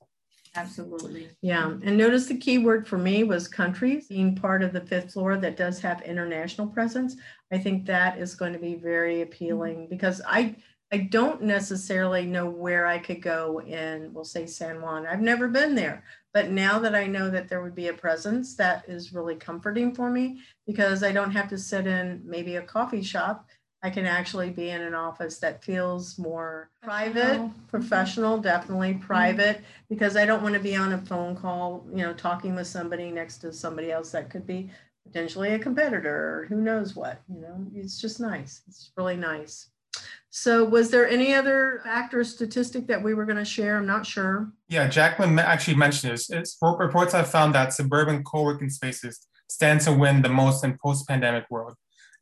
S11: Absolutely.
S10: Yeah. And notice the key word for me was countries, being part of the fifth floor that does have international presence. I think that is going to be very appealing because I I don't necessarily know where I could go in, we'll say San Juan. I've never been there, but now that I know that there would be a presence, that is really comforting for me because I don't have to sit in maybe a coffee shop I can actually be in an office that feels more private, professional, definitely mm-hmm. private, because I don't want to be on a phone call, you know, talking with somebody next to somebody else that could be potentially a competitor or who knows what, you know, it's just nice. It's really nice. So, was there any other factor statistic that we were going to share? I'm not sure.
S9: Yeah, Jacqueline actually mentioned this. It's, reports have found that suburban co working spaces stand to win the most in post pandemic world.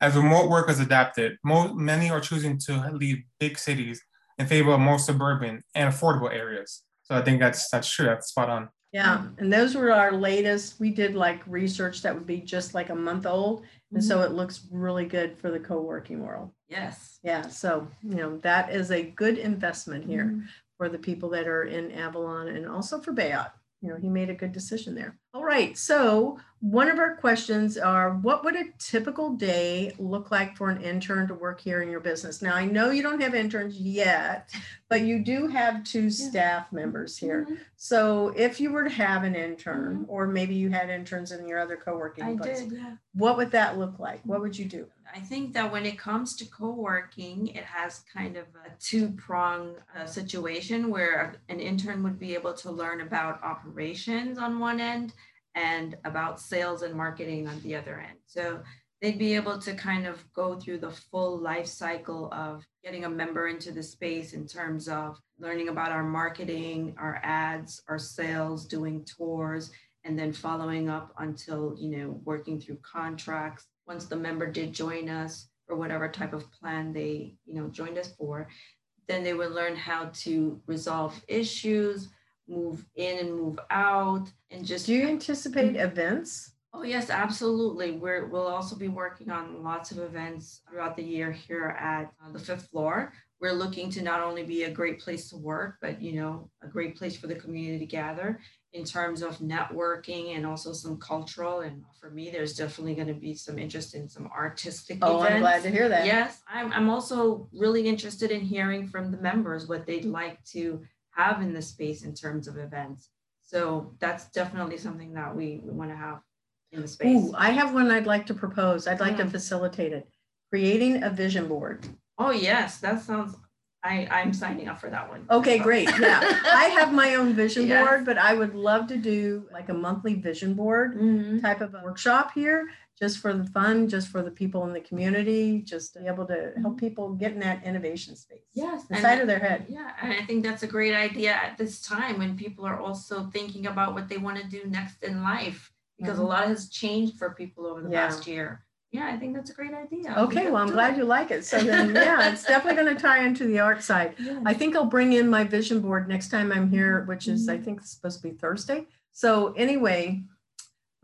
S9: As remote work has adapted, many are choosing to leave big cities in favor of more suburban and affordable areas. So I think that's that's true. That's spot on.
S10: Yeah, and those were our latest. We did like research that would be just like a month old, and mm-hmm. so it looks really good for the co-working world.
S11: Yes.
S10: Yeah. So you know that is a good investment here mm-hmm. for the people that are in Avalon and also for Bayot you know, he made a good decision there. All right. So one of our questions are what would a typical day look like for an intern to work here in your business? Now I know you don't have interns yet, but you do have two staff members here. Mm-hmm. So if you were to have an intern, mm-hmm. or maybe you had interns in your other co-working
S11: I
S10: place,
S11: did, yeah.
S10: what would that look like? What would you do?
S11: I think that when it comes to co-working, it has kind of a two-prong uh, situation where an intern would be able to learn about operations on one end and about sales and marketing on the other end. So they'd be able to kind of go through the full life cycle of getting a member into the space in terms of learning about our marketing, our ads, our sales, doing tours, and then following up until, you know, working through contracts. Once the member did join us for whatever type of plan they, you know, joined us for, then they would learn how to resolve issues, move in and move out, and just.
S10: Do you anticipate events?
S11: Oh yes, absolutely. We're we'll also be working on lots of events throughout the year here at uh, the fifth floor. We're looking to not only be a great place to work, but you know, a great place for the community to gather in terms of networking and also some cultural. And for me, there's definitely going to be some interest in some artistic
S10: oh,
S11: events.
S10: I'm glad to hear that.
S11: Yes, I'm, I'm also really interested in hearing from the members what they'd like to have in the space in terms of events. So that's definitely something that we, we want to have in the space.
S10: Ooh, I have one I'd like to propose. I'd like to facilitate it. Creating a vision board.
S11: Oh yes, that sounds I, I'm signing up for that one.
S10: Okay, great. Yeah. I have my own vision
S11: Yes.
S10: board, but I would love to do like a monthly vision board
S11: Mhm.
S10: type of a workshop here, just for the fun, just for the people in the community, just to be able to help people get in that innovation space.
S11: Yes.
S10: Inside
S11: I-
S10: of their head.
S11: Yeah, and I think that's a great idea at this time when people are also thinking about what they want to do next in life because
S10: Mhm.
S11: a lot has changed for people over the
S10: Yeah.
S11: past year. Yeah, I think that's a great idea.
S10: Okay, well, I'm glad you like it. So then, yeah, it's definitely going to tie into the art side. I think I'll bring in my vision board next time I'm here, which is, I mm-hmm. think, supposed to be Thursday. So anyway,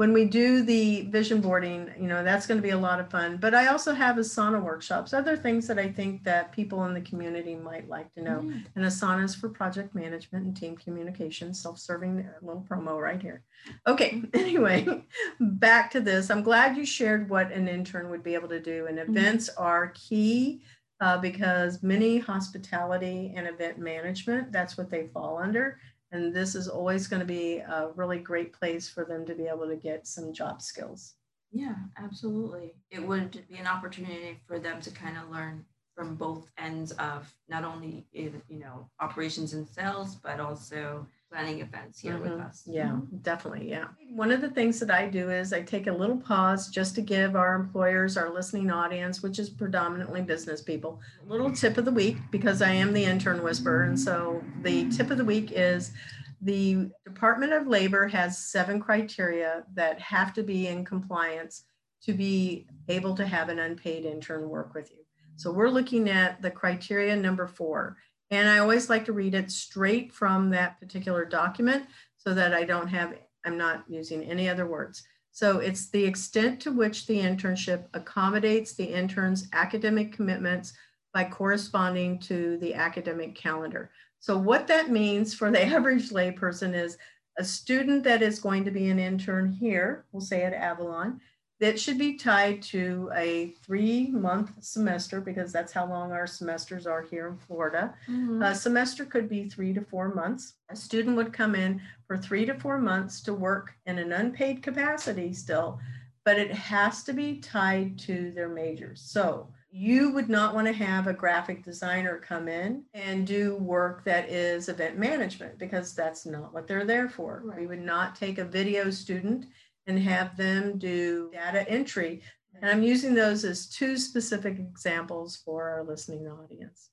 S10: when we do the vision boarding, you know, that's going to be a lot of fun. But I also have Asana workshops, other things that I think that people in the community might like to know. Mm. And Asana is for project management and team communication, self-serving uh, little promo right here. Okay, anyway, back to this. I'm glad you shared what an intern would be able to do. And mm-hmm. events are key uh, because many hospitality and event management, that's what they fall under. And this is always going to be a really great place for them to be able to get some job skills.
S11: Yeah, absolutely. It would be an opportunity for them to kind of learn from both ends of not only you know operations and sales, but also planning events here with
S10: Mhm.
S11: us.
S10: Yeah, definitely. Yeah. One of the things that I do is I take a little pause just to give our employers, our listening audience, which is predominantly business people, a little tip of the week because I am the intern whisperer. And so the tip of the week is the Department of Labor has seven criteria that have to be in compliance to be able to have an unpaid intern work with you. So we're looking at the criteria number four. And I always like to read it straight from that particular document so that I don't have, I'm not using any other words. So it's the extent to which the internship accommodates the intern's academic commitments by corresponding to the academic calendar. So what that means for the average layperson is a student that is going to be an intern here, we'll say at Avalon, that should be tied to a three month semester because that's how long our semesters are here in Florida.
S11: Mhm.
S10: A semester could be three to four months. A student would come in for three to four months to work in an unpaid capacity still, but it has to be tied to their majors. So you would not want to have a graphic designer come in and do work that is event management because that's not what they're there for. We would not take a video student and have them do data entry. And I'm using those as two specific examples for our listening audience.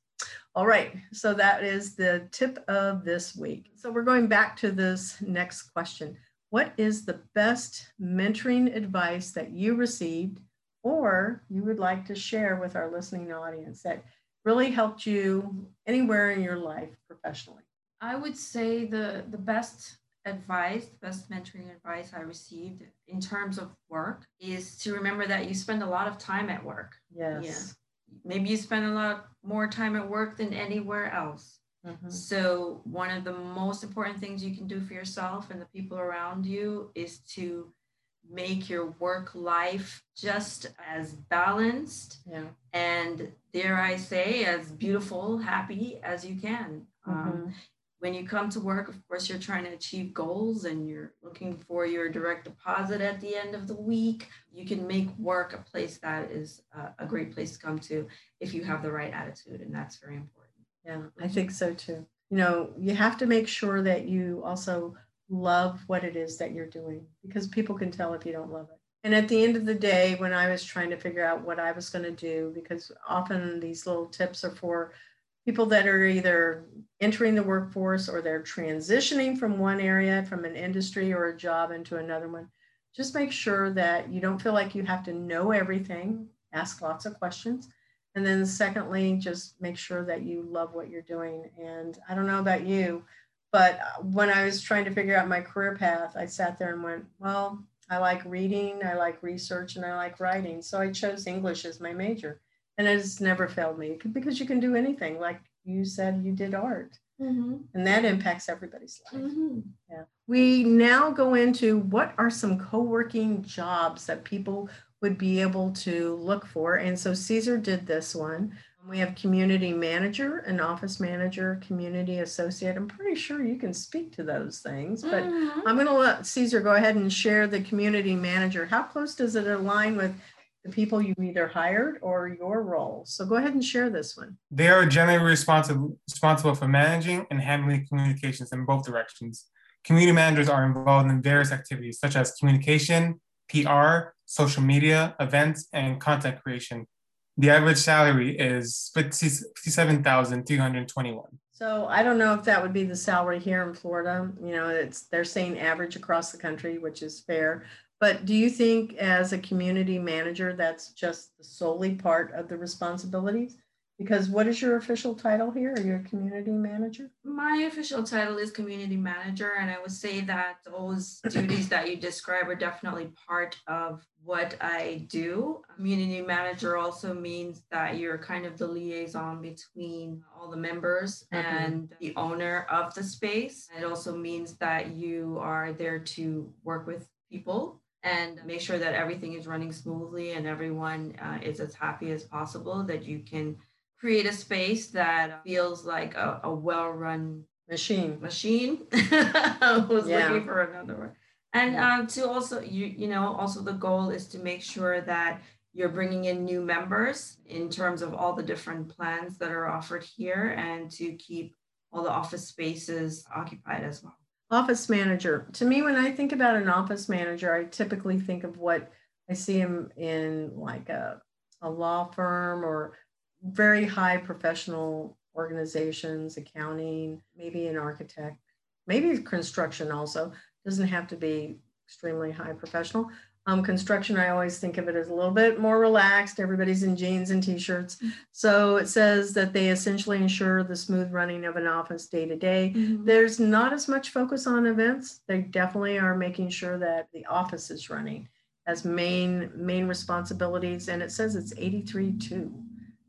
S10: All right, so that is the tip of this week. So we're going back to this next question. What is the best mentoring advice that you received or you would like to share with our listening audience that really helped you anywhere in your life professionally?
S11: I would say the the best advice, the best mentoring advice I received in terms of work is to remember that you spend a lot of time at work.
S10: Yes.
S11: Maybe you spend a lot more time at work than anywhere else.
S10: Mhm.
S11: So, one of the most important things you can do for yourself and the people around you is to make your work life just as balanced
S10: Yeah.
S11: and, dare I say, as beautiful, happy as you can. Um, when you come to work, of course, you're trying to achieve goals and you're looking for your direct deposit at the end of the week. You can make work a place that is a, a great place to come to if you have the right attitude, and that's very important.
S10: Yeah, I think so too. You know, you have to make sure that you also love what it is that you're doing because people can tell if you don't love it. And at the end of the day, when I was trying to figure out what I was going to do, because often these little tips are for people that are either entering the workforce or they're transitioning from one area, from an industry or a job into another one, just make sure that you don't feel like you have to know everything. Ask lots of questions. And then, secondly, just make sure that you love what you're doing. And I don't know about you, but when I was trying to figure out my career path, I sat there and went, well, I like reading, I like research, and I like writing. So I chose English as my major. And it has never failed me because you can do anything. Like you said, you did art. Mm-hmm. And that impacts everybody's life. Mm-hmm. Yeah. We now go into what are some co working jobs that people would be able to look for. And so Caesar did this one. We have community manager, an office manager, community associate. I'm pretty sure you can speak to those things, but mm-hmm. I'm going to let Caesar go ahead and share the community manager. How close does it align with the people you either hired or your role? So go ahead and share this one.
S9: They are generally responsible responsible for managing and handling communications in both directions. Community managers are involved in various activities such as communication, PR, social media, events, and content creation the average salary is 57,321.
S10: So I don't know if that would be the salary here in Florida. You know, it's they're saying average across the country, which is fair. But do you think as a community manager that's just solely part of the responsibilities? Because what is your official title here? Are you a community manager?
S11: My official title is community manager, and I would say that those duties that you describe are definitely part of what I do. Community manager also means that you're kind of the liaison between all the members mm-hmm. and the owner of the space. It also means that you are there to work with people and make sure that everything is running smoothly and everyone uh, is as happy as possible that you can create a space that feels like a, a well-run
S10: machine.
S11: Machine. I was yeah. looking for another word. And um, to also, you you know, also the goal is to make sure that you're bringing in new members in terms of all the different plans that are offered here, and to keep all the office spaces occupied as well.
S10: Office manager. To me, when I think about an office manager, I typically think of what I see him in like a, a law firm or very high professional organizations, accounting, maybe an architect, maybe construction also. Doesn't have to be extremely high professional. Um, construction, I always think of it as a little bit more relaxed. Everybody's in jeans and t-shirts. So it says that they essentially ensure the smooth running of an office day to day. Mm-hmm. There's not as much focus on events. They definitely are making sure that the office is running as main main responsibilities. And it says it's 83 2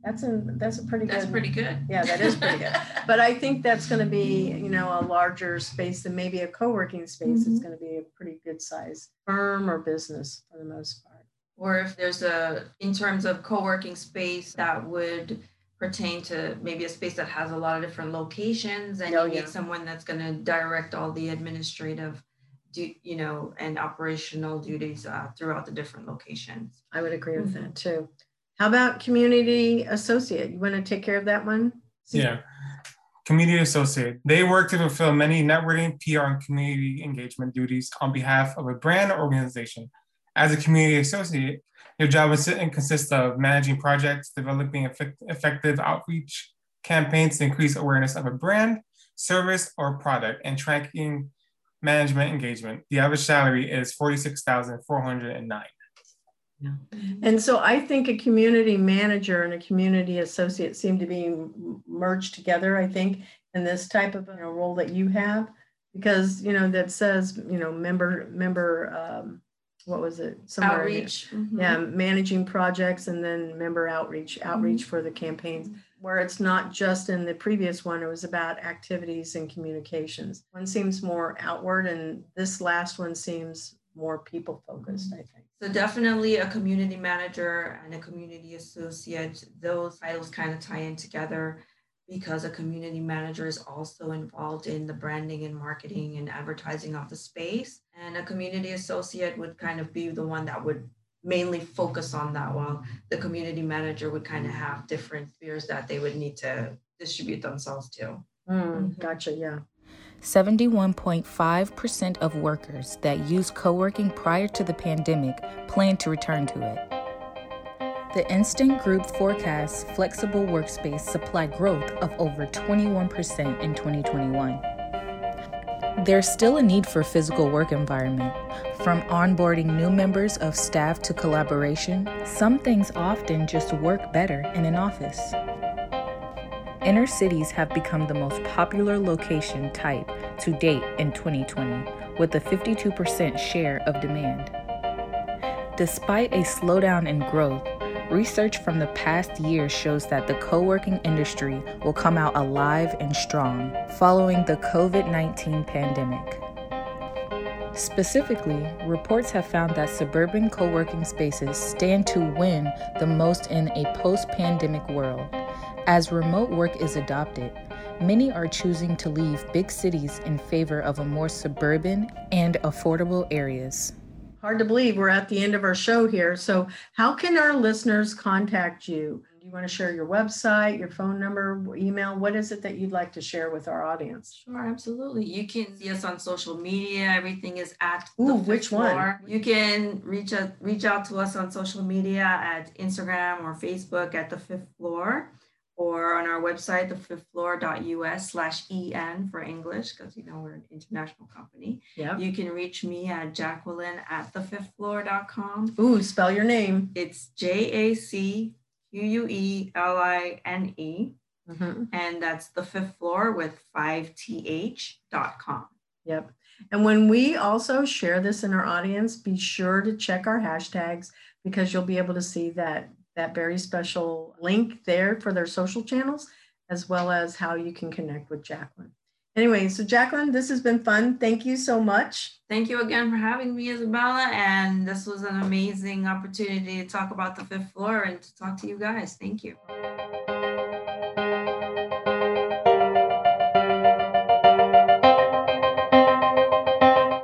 S10: that's a that's a pretty
S11: that's
S10: good.
S11: pretty good.
S10: Yeah, that is pretty good. but I think that's going to be you know a larger space than maybe a co-working space. Mm-hmm. It's going to be a pretty good size firm or business for the most part.
S11: Or if there's a in terms of co-working space that would pertain to maybe a space that has a lot of different locations and oh, you yeah. need someone that's going to direct all the administrative do you know and operational duties uh, throughout the different locations
S10: i would agree with mm-hmm. that too how about community associate? You want to take care of that one?
S9: Yeah. Community associate. They work to fulfill many networking, PR, and community engagement duties on behalf of a brand or organization. As a community associate, your job consists of managing projects, developing effective outreach campaigns to increase awareness of a brand, service, or product, and tracking management engagement. The average salary is 46409
S10: Mm-hmm. And so I think a community manager and a community associate seem to be merged together, I think, in this type of you know, role that you have, because, you know, that says, you know, member, member, um, what was it?
S11: Somewhere outreach.
S10: Mm-hmm. Yeah, managing projects and then member outreach, outreach mm-hmm. for the campaigns, where it's not just in the previous one, it was about activities and communications. One seems more outward, and this last one seems more people focused, mm-hmm. I think.
S11: So definitely a community manager and a community associate, those titles kind of tie in together because a community manager is also involved in the branding and marketing and advertising of the space. And a community associate would kind of be the one that would mainly focus on that while the community manager would kind of have different spheres that they would need to distribute themselves to.
S10: Mm, gotcha, yeah.
S7: 71.5% of workers that used co working prior to the pandemic plan to return to it. The Instant Group forecasts flexible workspace supply growth of over 21% in 2021. There's still a need for physical work environment. From onboarding new members of staff to collaboration, some things often just work better in an office. Inner cities have become the most popular location type to date in 2020, with a 52% share of demand. Despite a slowdown in growth, research from the past year shows that the co working industry will come out alive and strong following the COVID 19 pandemic. Specifically, reports have found that suburban co working spaces stand to win the most in a post pandemic world. As remote work is adopted, many are choosing to leave big cities in favor of a more suburban and affordable areas.
S10: Hard to believe we're at the end of our show here. So, how can our listeners contact you? Do you want to share your website, your phone number, email? What is it that you'd like to share with our audience?
S11: Sure, absolutely. You can see us on social media. Everything is at
S10: Ooh, which one?
S11: Floor. You can reach out reach out to us on social media at Instagram or Facebook at the fifth floor or on our website, thefifthfloor.us slash en for English, because you know we're an international company.
S10: Yeah.
S11: You can reach me at Jacqueline at thefifthfloor.com.
S10: Ooh, spell your name.
S11: It's J A C Q U E L I N E.
S10: Mm-hmm.
S11: And that's the fifth floor with 5th.com.
S10: Yep. And when we also share this in our audience, be sure to check our hashtags because you'll be able to see that that very special link there for their social channels, as well as how you can connect with Jacqueline. Anyway, so Jacqueline, this has been fun. Thank you so much.
S11: Thank you again for having me, Isabella. And this was an amazing opportunity to talk about the fifth floor and to talk to you guys. Thank you.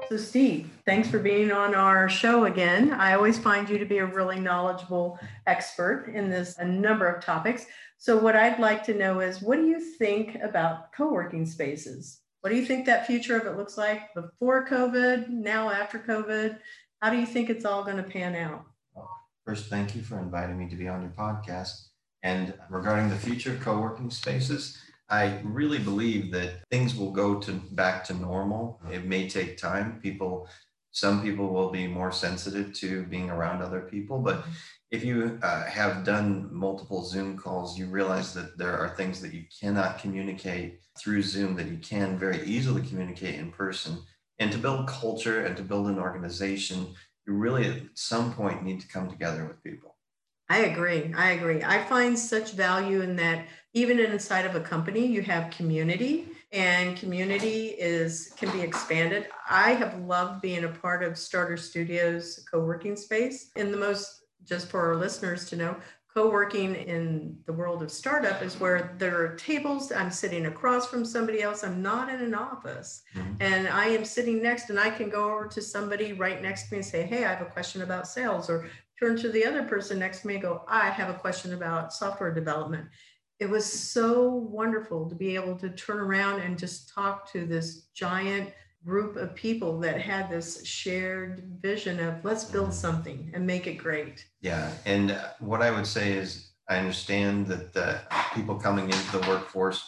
S10: So, Steve, thanks for being on our show again. I always find you to be a really knowledgeable expert in this a number of topics. So, what I'd like to know is what do you think about co working spaces? What do you think that future of it looks like before COVID, now after COVID? How do you think it's all going to pan out?
S5: First, thank you for inviting me to be on your podcast. And regarding the future of co working spaces, I really believe that things will go to back to normal. It may take time. People, some people will be more sensitive to being around other people, but if you uh, have done multiple Zoom calls, you realize that there are things that you cannot communicate through Zoom that you can very easily communicate in person. And to build culture and to build an organization, you really at some point need to come together with people.
S10: I agree. I agree. I find such value in that even inside of a company, you have community and community is can be expanded. I have loved being a part of Starter Studios co-working space. In the most just for our listeners to know, co-working in the world of startup is where there are tables i'm sitting across from somebody else i'm not in an office mm-hmm. and i am sitting next and i can go over to somebody right next to me and say hey i have a question about sales or turn to the other person next to me and go i have a question about software development it was so wonderful to be able to turn around and just talk to this giant group of people that had this shared vision of let's build mm-hmm. something and make it great.
S5: Yeah. And what I would say is, I understand that the people coming into the workforce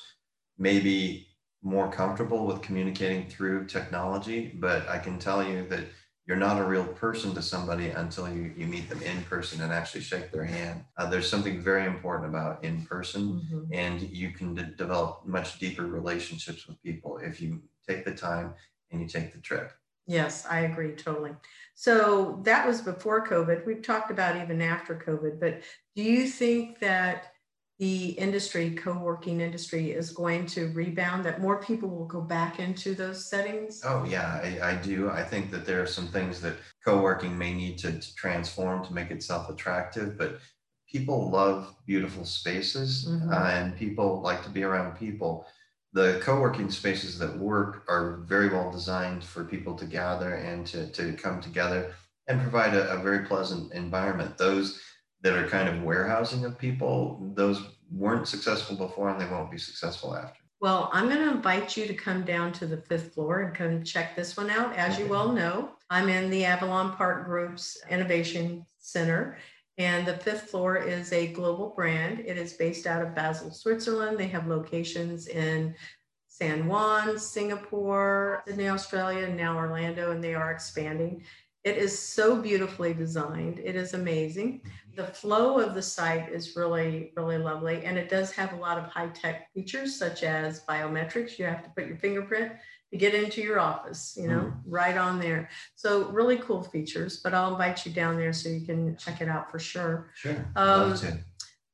S5: may be more comfortable with communicating through technology, but I can tell you that you're not a real person to somebody until you, you meet them in person and actually shake their hand. Uh, there's something very important about in person, mm-hmm. and you can develop much deeper relationships with people if you take the time and you take the trip.
S10: Yes, I agree totally. So that was before COVID. We've talked about even after COVID, but do you think that the industry, co-working industry, is going to rebound? That more people will go back into those settings?
S5: Oh yeah, I, I do. I think that there are some things that co-working may need to, to transform to make itself attractive, but people love beautiful spaces mm-hmm. uh, and people like to be around people the co-working spaces that work are very well designed for people to gather and to, to come together and provide a, a very pleasant environment. Those that are kind of warehousing of people, those weren't successful before and they won't be successful after.
S10: Well, I'm going to invite you to come down to the fifth floor and come check this one out. As you well know, I'm in the Avalon Park Group's Innovation Center, and the fifth floor is a global brand. It is based out of Basel, Switzerland. They have locations in San Juan, Singapore, Sydney, Australia, and now Orlando, and they are expanding. It is so beautifully designed. It is amazing. The flow of the site is really, really lovely. And it does have a lot of high tech features, such as biometrics. You have to put your fingerprint to get into your office, you know, mm. right on there. So, really cool features. But I'll invite you down there so you can check it out for sure.
S5: Sure. Um,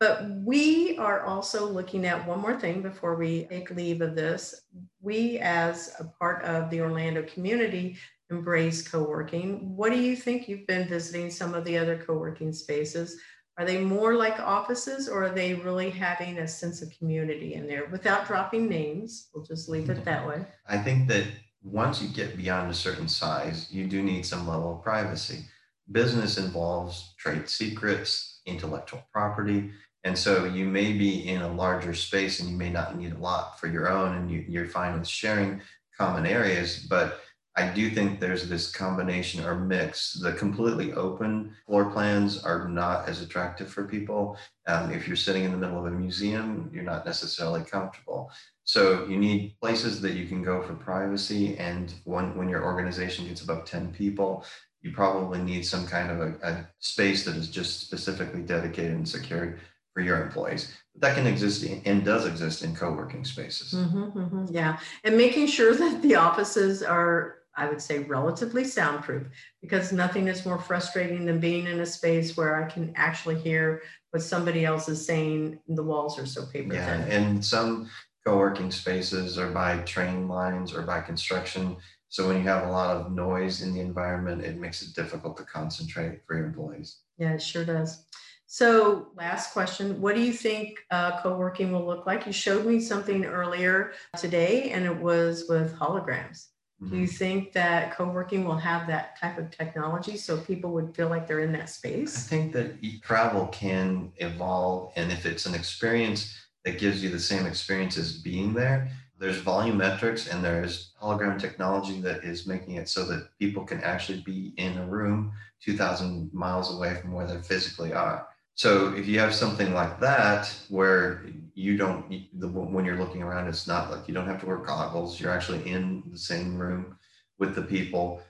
S10: but we are also looking at one more thing before we take leave of this. We, as a part of the Orlando community, embrace co-working. What do you think? You've been visiting some of the other co-working spaces. Are they more like offices or are they really having a sense of community in there without dropping names? We'll just leave it that way.
S5: I think that once you get beyond a certain size, you do need some level of privacy. Business involves trade secrets, intellectual property. And so you may be in a larger space and you may not need a lot for your own and you, you're fine with sharing common areas, but I do think there's this combination or mix. The completely open floor plans are not as attractive for people. Um, if you're sitting in the middle of a museum, you're not necessarily comfortable. So you need places that you can go for privacy. And when, when your organization gets above 10 people, you probably need some kind of a, a space that is just specifically dedicated and secured for your employees. That can exist and does exist in co-working spaces.
S10: Mm-hmm, mm-hmm, yeah, and making sure that the offices are I would say relatively soundproof because nothing is more frustrating than being in a space where I can actually hear what somebody else is saying. The walls are so paper
S5: yeah, and some co-working spaces are by train lines or by construction. So when you have a lot of noise in the environment, it makes it difficult to concentrate for your employees.
S10: Yeah, it sure does. So last question, what do you think uh, co-working will look like? You showed me something earlier today and it was with holograms. Do you mm-hmm. think that co-working will have that type of technology so people would feel like they're in that space?
S5: I think that travel can evolve, and if it's an experience that gives you the same experience as being there, there's volumetrics and there's hologram technology that is making it so that people can actually be in a room 2,000 miles away from where they physically are. So if you have something like that where you don't the, when you're looking around it's not like you don't have to wear goggles you're actually in the same room with the people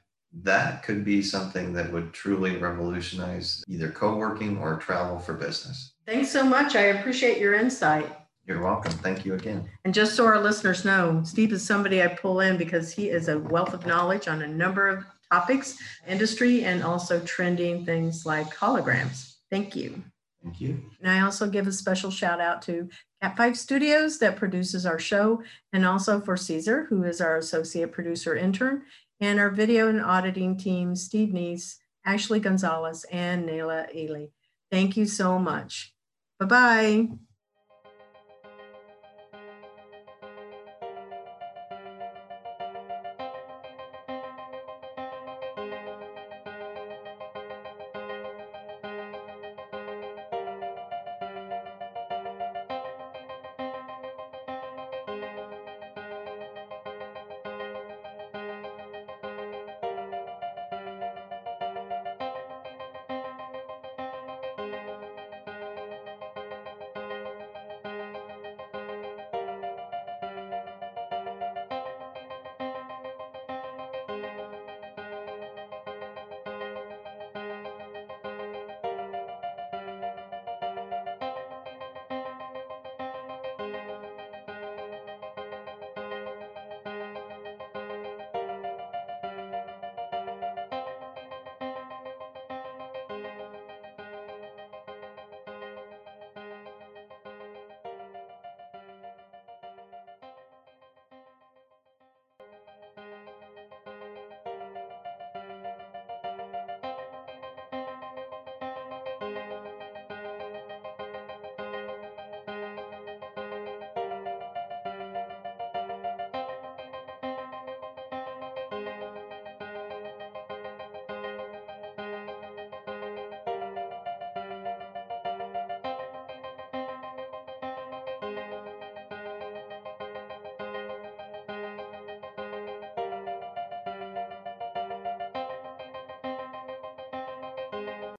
S5: that could be something that would truly revolutionize either co-working or travel for business.
S10: Thanks so much. I appreciate your insight.
S5: You're welcome. Thank you again.
S10: And just so our listeners know steve is somebody i pull in because he is a wealth of knowledge on a number of topics industry and also trending things like holograms. Thank you
S5: Thank you.
S10: And I also give a special shout out to Cat 5 Studios that produces our show, and also for Caesar, who is our associate producer intern, and our video and auditing team, Steve Neese, Ashley Gonzalez, and Nayla Ely. Thank you so much. Bye bye.